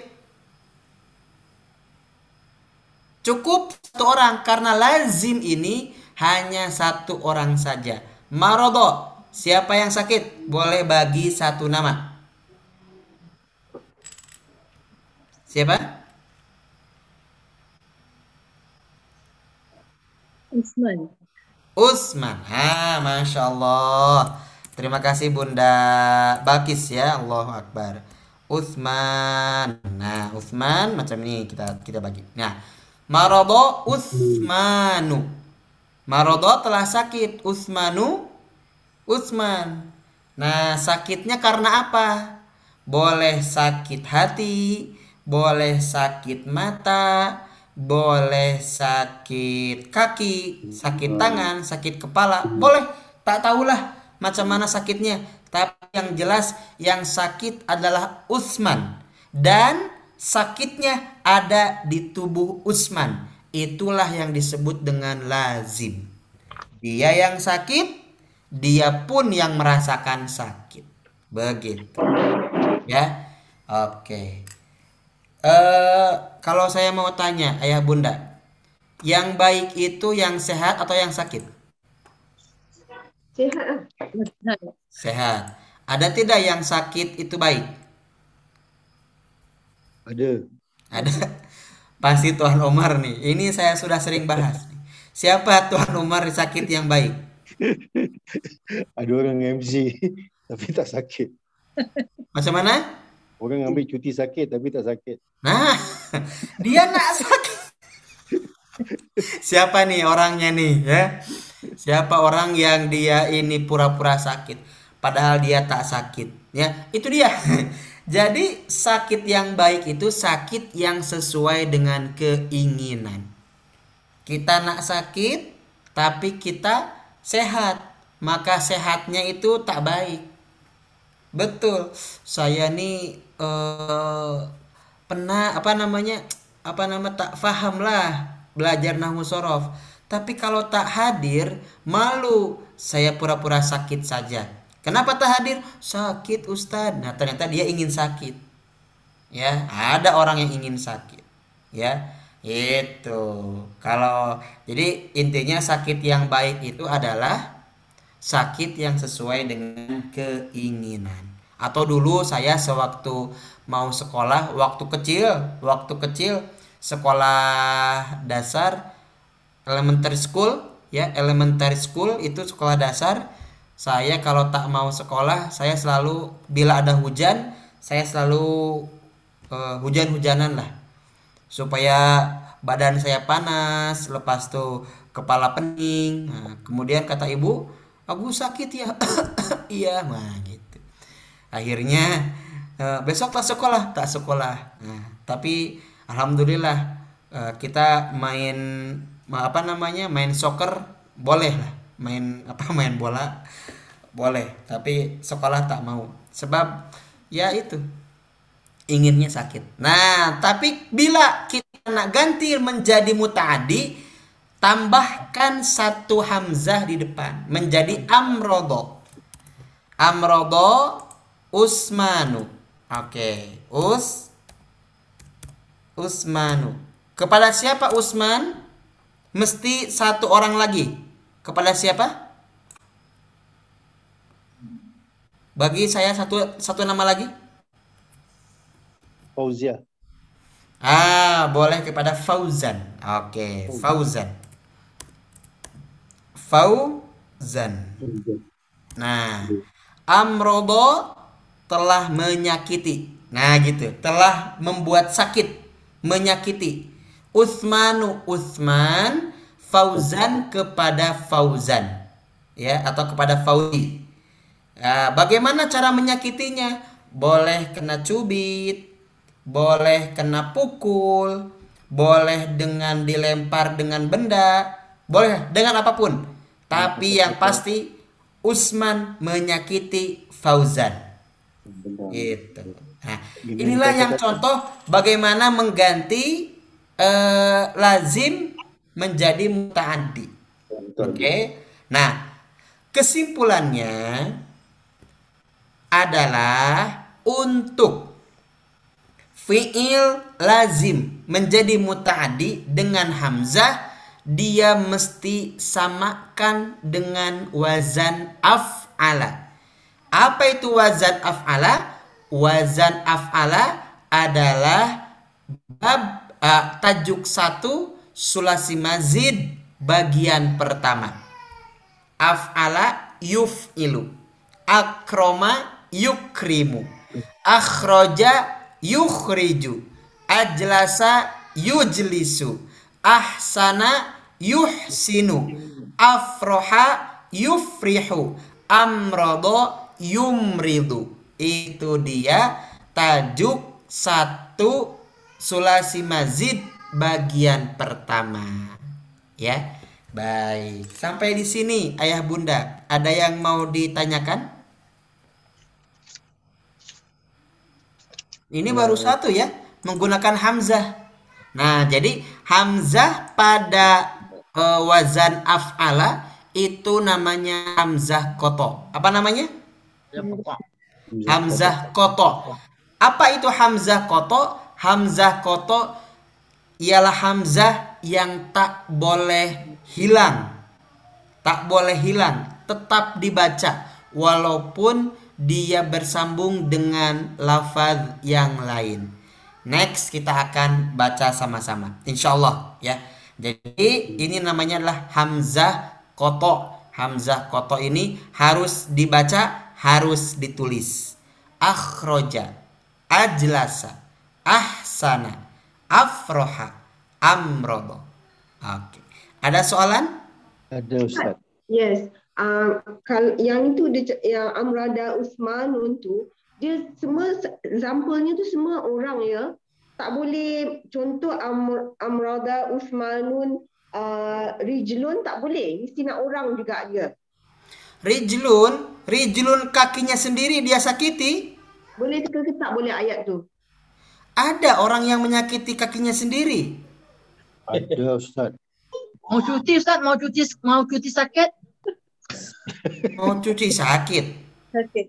Cukup satu orang karena lazim ini hanya satu orang saja. Marodo, siapa yang sakit? Boleh bagi satu nama. Siapa? Usman. Usman. Ah, masya Allah. Terima kasih Bunda Bakis ya. Allahu Akbar. Utsman. Nah, Utsman macam ini kita kita bagi. Nah, Marodo Utsmanu. Marodo telah sakit. Utsmanu Utsman. Nah, sakitnya karena apa? Boleh sakit hati, boleh sakit mata, boleh sakit kaki, sakit tangan, sakit kepala, boleh. Tak tahulah macam mana sakitnya. Tapi yang jelas yang sakit adalah Utsman dan sakitnya ada di tubuh Utsman. Itulah yang disebut dengan lazim. Dia yang sakit, dia pun yang merasakan sakit. Begitu. Ya. Oke. Eh kalau saya mau tanya, Ayah Bunda, yang baik itu yang sehat atau yang sakit? Nah, Sehat. Ada tidak yang sakit itu baik? Ada. Ada. Pasti Tuan Omar nih. Ini saya sudah sering bahas. nih. Siapa Tuan Omar sakit yang baik? Ada orang MC tapi tak sakit. Macam mana? Orang ambil cuti sakit tapi tak sakit. Nah, dia nak sakit. Siapa nih orangnya nih ya? Siapa orang yang dia ini pura-pura sakit padahal dia tak sakit ya? Itu dia. Jadi sakit yang baik itu sakit yang sesuai dengan keinginan. Kita nak sakit tapi kita sehat, maka sehatnya itu tak baik. Betul. Saya nih eh pernah apa namanya? Apa nama tak faham lah belajar nahwu sorof. Tapi kalau tak hadir, malu. Saya pura-pura sakit saja. Kenapa tak hadir? Sakit Ustadz. Nah, ternyata dia ingin sakit. Ya, ada orang yang ingin sakit. Ya, itu. Kalau jadi intinya sakit yang baik itu adalah sakit yang sesuai dengan keinginan. Atau dulu saya sewaktu mau sekolah, waktu kecil, waktu kecil sekolah dasar elementary school ya, elementary school itu sekolah dasar. Saya kalau tak mau sekolah, saya selalu bila ada hujan, saya selalu eh, hujan-hujanan lah supaya badan saya panas lepas tuh kepala pening Nah, kemudian kata ibu aku sakit ya. Iya nah gitu. Akhirnya eh, besok tak sekolah tak sekolah. Nah, tapi alhamdulillah eh, kita main ma- apa namanya main soccer boleh lah. Main apa main bola boleh. Tapi sekolah tak mau. Sebab ya itu inginnya sakit. Nah, tapi bila kita nak ganti menjadi muta'adi, tambahkan satu hamzah di depan menjadi amrodo. Amrodo Usmanu. Oke, Us Usmanu. Kepada siapa Usman? Mesti satu orang lagi. Kepada siapa? Bagi saya satu satu nama lagi. Fauzia. Ah, boleh kepada Fauzan. Oke, Fauzan. Fauzan. Nah, Amrodo telah menyakiti. Nah, gitu. Telah membuat sakit, menyakiti. Utsmanu Utsman, Fauzan kepada Fauzan. Ya, atau kepada Fauzi. Nah, bagaimana cara menyakitinya? Boleh kena cubit, boleh kena pukul, boleh dengan dilempar dengan benda, boleh dengan apa pun. Tapi yang pasti Usman menyakiti Fauzan. Gitu. Nah, inilah yang contoh bagaimana mengganti eh, lazim menjadi mutaaddi. Oke. Nah, kesimpulannya adalah untuk fiil lazim menjadi mutaaddi dengan hamzah dia mesti samakan dengan wazan af'ala. Apa itu wazan af'ala? Wazan af'ala adalah bab eh, tajuk satu sulasi mazid bagian pertama. Af'ala yuf'ilu. Akroma yukrimu. Akhroja yukhriju. Ajlasa yujlisu. Ahsana yuhsinu. Afroha yufrihu. Amrodo yumridu. Itu dia tajuk satu sulasi mazid bagian pertama. Ya. Baik, sampai di sini Ayah Bunda, ada yang mau ditanyakan? Ini baru satu ya, menggunakan hamzah. Nah, jadi hamzah pada eh, wazan af'ala itu namanya hamzah koto. Apa namanya? Ya. Hamzah koto. Apa itu hamzah koto? Hamzah koto ialah hamzah yang tak boleh hilang. Tak boleh hilang, tetap dibaca walaupun dia bersambung dengan lafaz yang lain. Next kita akan baca sama-sama. Insya Allah ya. Jadi ini namanya adalah hamzah koto. Hamzah koto ini harus dibaca, harus ditulis. Akhroja, ajlasa, ahsana, afroha, amrodo. Oke. Ada soalan? Ada Ustaz. Yes. Uh, kal yang itu dia, yang Amrada Usmanun tu dia semua example-nya tu semua orang ya. Tak boleh contoh Amr, Amrada Usmanun uh, Rijlun tak boleh. Mesti nak orang juga dia. Rijlun, rijlun kakinya sendiri dia sakiti. Boleh ke tak boleh ayat tu? Ada orang yang menyakiti kakinya sendiri. Ada Ustaz. Mau cuti Ustaz, mau cuti mau cuti sakit? Mau cuci sakit. Sakit.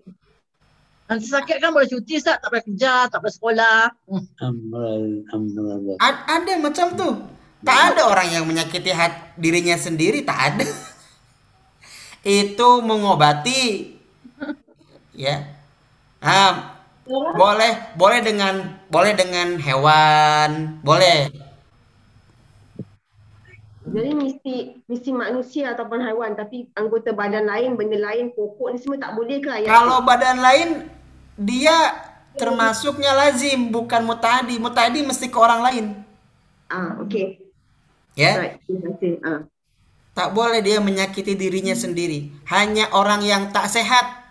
Nanti sakit kan boleh cuti Ustaz, tak boleh kerja, tak boleh sekolah. Hmm. Amral, amral. A- ada macam tuh. Tak ada orang yang menyakiti hat dirinya sendiri, tak ada. Itu mengobati. Ya. Ah, boleh boleh dengan boleh dengan hewan, boleh. Jadi mesti mesti manusia ataupun haiwan tapi anggota badan lain, benda lain, pokok ni semua tak boleh ke ayat Kalau badan lain dia termasuknya lazim bukan mutadi. Mutadi mesti ke orang lain. Ah, okey. Ya. Right. Terima kasih. Ah. Tak boleh dia menyakiti dirinya sendiri. Hanya orang yang tak sehat.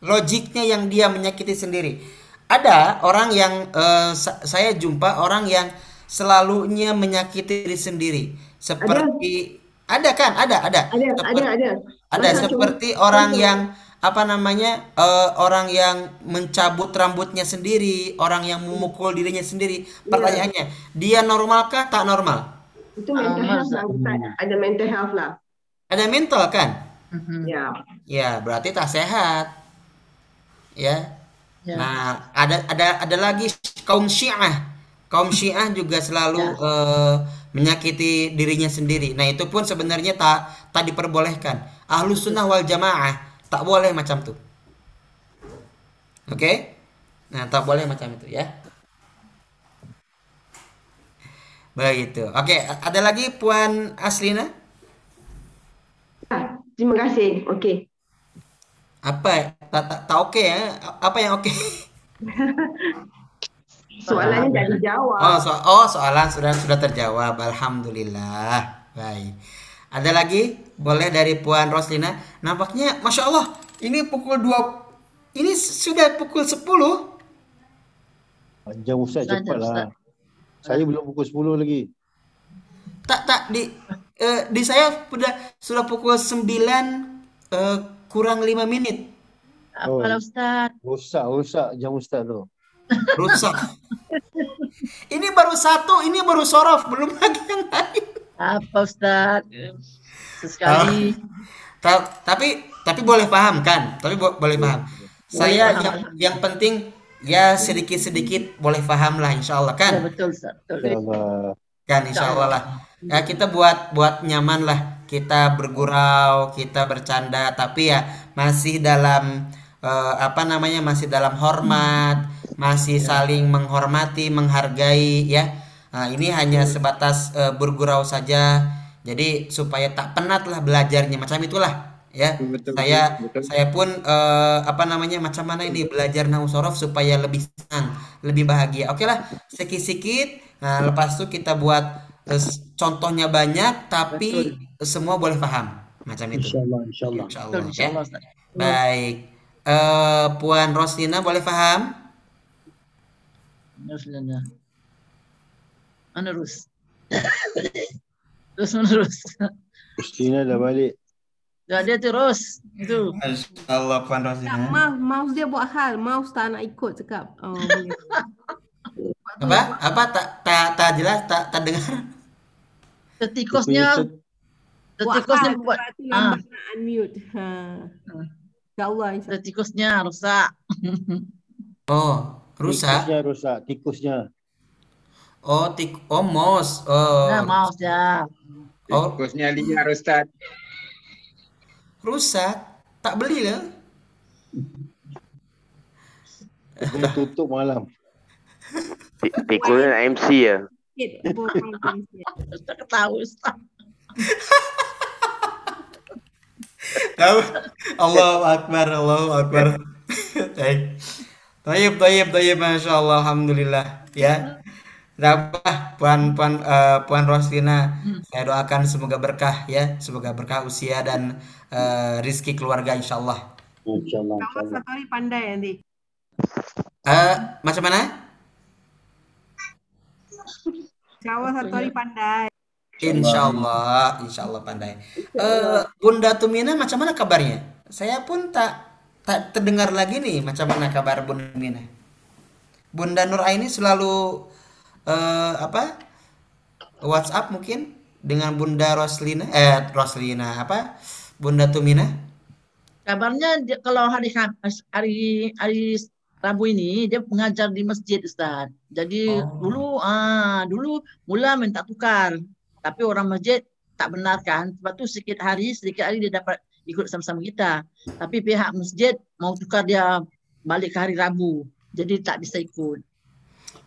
Logiknya yang dia menyakiti sendiri. Ada orang yang sa- saya jumpa orang yang selalunya menyakiti diri sendiri. Seperti ada, kan? Ada, ada. Ada, ada, Seperti- ada. ada Macam seperti orang yang apa namanya? eh, orang yang mencabut rambutnya sendiri, orang yang memukul dirinya sendiri. Pertanyaannya, dia normalkah? Tak normal. Itu mental health lah. Ustaz. Ada mental health lah. Ada mental kan? Mhm. Ya. Ya, berarti tak sehat. Ya. Ya. Nah, ada ada ada lagi kaum Syiah. Kaum Syiah juga selalu Ya. eh, menyakiti dirinya sendiri. Nah, itu pun sebenarnya tak tak diperbolehkan. Ahlus sunnah wal jamaah tak boleh macam itu. Oke? Nah, tak boleh macam itu ya. Begitu. Oke, ada lagi Puan Aslina? Ah, Terima kasih. Okey. Apa? Tak tak, tak oke ya? Apa yang oke? Soalannya dah dijawab. Oh, so- oh soalan sudah sudah terjawab. Alhamdulillah. Baik. Ada lagi? Boleh dari Puan Roslina. Nampaknya Masya Allah, ini pukul 2 ini sudah pukul 10. Panjang Ustaz Ustaz, cepatlah. Ustaz. Saya belum pukul 10 lagi. Tak tak di eh, di saya sudah sudah pukul 9 eh, kurang 5 menit. Apalah Ustaz. Rosak, rosak jam Ustaz tu. Rusak. ini baru satu, ini baru sorof, belum lagi yang lain. Apa Ustaz? Sesekali. Ta- tapi tapi boleh paham kan? Tapi bo- boleh paham. Saya paham, yang yang penting ya sedikit-sedikit boleh paham lah insya Allah Ya, kan? betul Ustaz. Betul. InsyaAllah. Kan insya Allah lah. Ya kita buat buat nyaman lah. Kita bergurau, kita bercanda, tapi ya masih dalam eh, apa namanya masih dalam hormat, masih saling menghormati, menghargai ya. Nah, ini hanya sebatas eh, bergurau saja. Jadi supaya tak penat lah belajarnya macam itulah ya. Betul, Saya betul. saya pun eh, apa namanya macam mana ini belajar nahu sorof supaya lebih senang, lebih bahagia. Oke lah, sikit-sikit. Nah, lepas itu kita buat eh, contohnya banyak tapi semua boleh paham macam itu. InsyaAllah, insyaAllah. Insya Betul Allah ya. insyaallah. Baik. Eh, Puan Roslina boleh paham? Menerus. terus menerus. Christina dah balik. Ya, dia terus. Itu. Allah Puan Tak, Roslina. mouse, mouse dia buat hal. Mouse tak nak ikut cakap. Oh, Apa? Apa tak tak tak jelas tak tak dengar? Tertikusnya, Dia buat lambat nak unmute. Ha. InsyaAllah. insya Tertikusnya rusak. Oh, rusak. Tikusnya rosak, tikusnya. Oh, tik oh mouse. Oh. Nah, mouse ya. Oh, Tikusnya liar Ustaz. rusak. Tak beli? Kena tutup malam. Tikusnya MC ya. sikit. Ustaz. Tahu? Allahu Akbar, Allahu Akbar. Baik. Tayyib, tayyib, tayyib, Masya Allah, Alhamdulillah. Ya. Dapat Puan Puan eh, Puan Roslina, saya doakan semoga berkah ya, semoga berkah usia dan eh, rizki keluarga insya Allah. InsyaAllah, insyaAllah. satu hari pandai nanti. Eh, macam mana? Kawan satu hari pandai. Insya Allah, insya Allah pandai. Eh, Bunda Tumina, macam mana kabarnya? Saya pun tak tak terdengar lagi nih, macam mana kabar Bunda Tumina? Bunda Nur Aini selalu eh, apa? WhatsApp mungkin dengan Bunda Roslina, eh Roslina apa? Bunda Tumina? Kabarnya dia, kalau hari hari hari Rabu ini dia mengajar di masjid Ustaz. Jadi Oh. dulu ah dulu mula minta tukar. Tapi orang masjid tak benarkan. Sebab tu sedikit hari sedikit hari dia dapat ikut sama-sama kita. Tapi pihak masjid mau tukar dia balik ke hari Rabu. Jadi tak bisa ikut.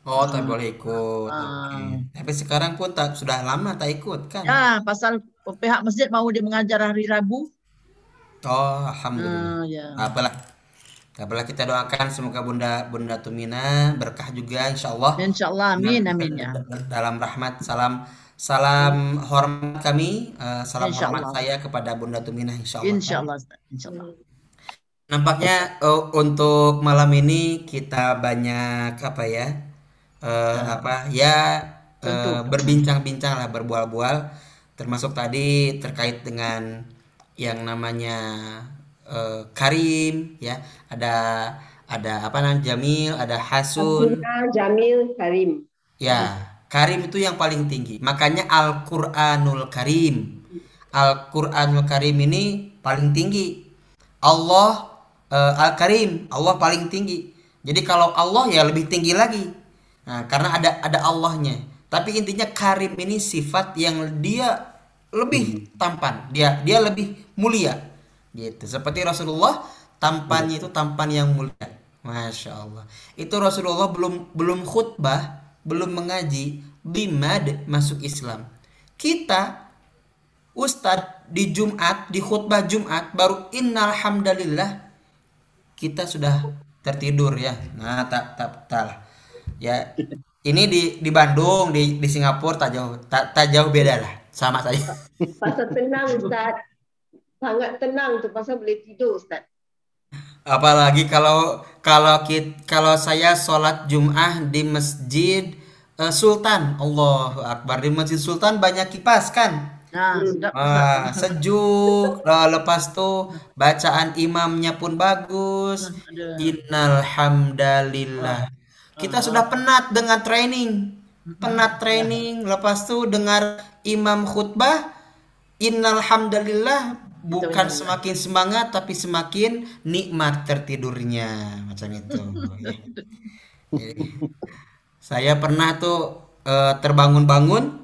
Oh, tak boleh ikut. Ah. Tapi sekarang pun tak sudah lama tak ikut kan? Ya, pasal pihak masjid mau dia mengajar hari Rabu. Oh, alhamdulillah. Ah, ya. Apalah. Apalah kita doakan semoga Bunda Bunda Tumina berkah juga insya Allah. Insyaallah amin amin ya. Dalam rahmat salam salam hormat kami eh, salam Insya hormat Allah. saya kepada Bunda Tumina insya Allah. Insyaallah. Insyaallah. Nampaknya eh, untuk malam ini kita banyak apa ya? Eh, apa ya Tentu. berbincang-bincang lah berbual-bual termasuk tadi terkait dengan yang namanya eh, Karim ya ada ada apa namanya Jamil ada Hasun Abdullah, Jamil, Karim. Ya, Karim itu yang paling tinggi. Makanya Al-Qur'anul Karim. Al-Qur'anul Karim ini paling tinggi. Allah eh, Al-Karim, Allah paling tinggi. Jadi kalau Allah ya lebih tinggi lagi. Nah, karena ada ada Allahnya. Tapi intinya Karim ini sifat yang dia lebih tampan. Dia dia lebih mulia. Gitu. Seperti Rasulullah tampannya itu tampan yang mulia. Masya Allah. Itu Rasulullah belum belum khutbah, belum mengaji, bimad masuk Islam. Kita Ustadz di Jumat, di khutbah Jumat baru innal hamdalillah kita sudah tertidur ya. Nah, tak tak tak. Ya, ini di di Bandung, di di Singapura tak jauh tak, tak jauh beda lah. Sama saja. Pasal tenang Ustaz. Sangat tenang tu pasal boleh tidur Ustaz. Apalagi kalau kalau kit kalau saya sholat Jum'ah di masjid eh, Sultan. Allahu Akbar. Di Masjid Sultan banyak kipas kan? Nah, sedap. Ah, sejuk. Lah, lepas tuh bacaan imamnya pun bagus. Ada. Innal hamdalillah. Kita sudah penat dengan training. Penat training, lepas tuh dengar imam khutbah innal hamdalillah bukan semakin semangat tapi semakin nikmat tertidurnya macam itu. Ya. Jadi, saya pernah tuh eh, terbangun-bangun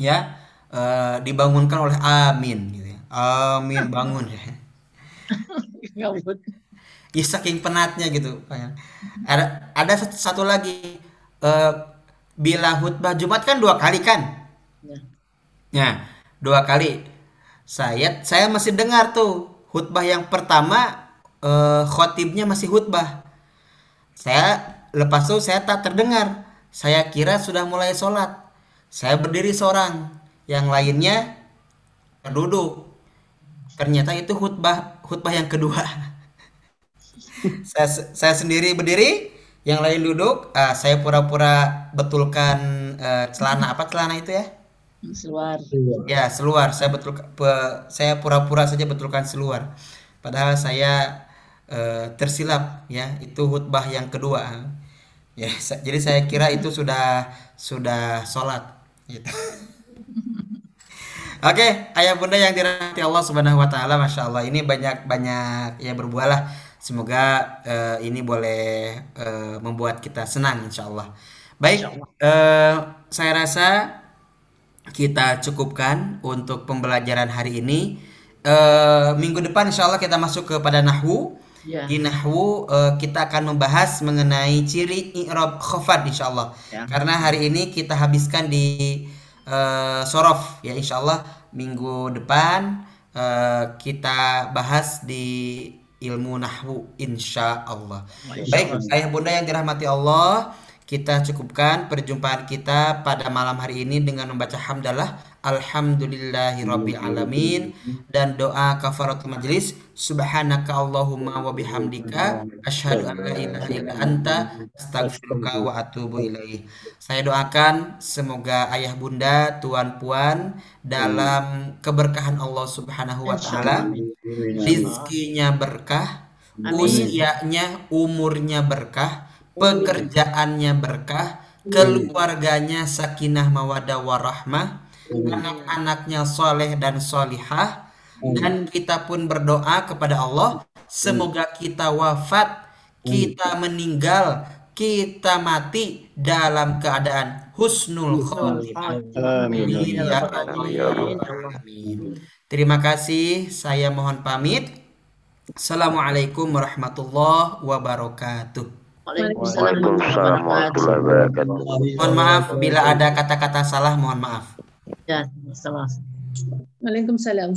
ya eh, dibangunkan oleh Amin gitu ya. Amin bangun ya. Ya saking penatnya gitu. kayak. Ada ada satu, satu lagi eh, bila khutbah Jumat kan dua kali kan? Ya. Ya, dua kali. Saya saya masih dengar tuh khutbah yang pertama eh, khotibnya masih khutbah. Saya lepas itu saya tak terdengar. Saya kira sudah mulai sholat. Saya berdiri seorang, yang lainnya duduk. Ternyata itu khutbah khutbah yang kedua. saya saya sendiri berdiri, yang lain duduk. Ah, saya pura-pura betulkan eh, celana apa celana itu ya? Seluar. Ya, seluar. Saya betul pe- saya pura-pura saja betulkan seluar. Padahal saya eh, tersilap ya, itu khutbah yang kedua. Ya, sa- jadi saya kira itu sudah sudah sholat gitu. Oke, ayah bunda yang dirahmati Allah Subhanahu wa taala, Masya Allah. Ini banyak-banyak ya berbuahlah. Semoga eh, ini boleh eh, membuat kita senang insya Allah. Baik, eh, saya rasa kita cukupkan untuk pembelajaran hari ini. Eh, minggu depan insya Allah kita masuk kepada nahwu. Ya. Di nahwu eh, kita akan membahas mengenai ciri i'rab khafad insya Allah. Ya. Karena hari ini kita habiskan di eh, sorof ya insya Allah minggu depan eh, kita bahas di ilmu nahwu insya Allah. Baik, ayah bunda yang dirahmati Allah, kita cukupkan perjumpaan kita pada malam hari ini dengan membaca hamdalah alhamdulillahi rabbil alamin. Dan doa kafaratul majlis subhanaka allahumma wa bihamdika asyhadu an la ilaha illa anta astaghfiruka wa atubu ilaih. Saya doakan semoga ayah bunda, tuan puan dalam keberkahan Allah Subhanahu wa taala rizkinya berkah, usianya, umurnya berkah, pekerjaannya berkah, keluarganya sakinah mawadah warahmah, anak-anaknya soleh dan solihah, dan kita pun berdoa kepada Allah, semoga kita wafat, kita meninggal, kita mati dalam keadaan husnul khotimah. Amin. Amin ya ya. Terima kasih. Saya mohon pamit. Assalamualaikum warahmatullahi wabarakatuh. Waalaikumsalam warahmatullahi wabarakatuh. Mohon maaf bila ada kata-kata salah, mohon maaf. Ya, sama. Waalaikumsalam.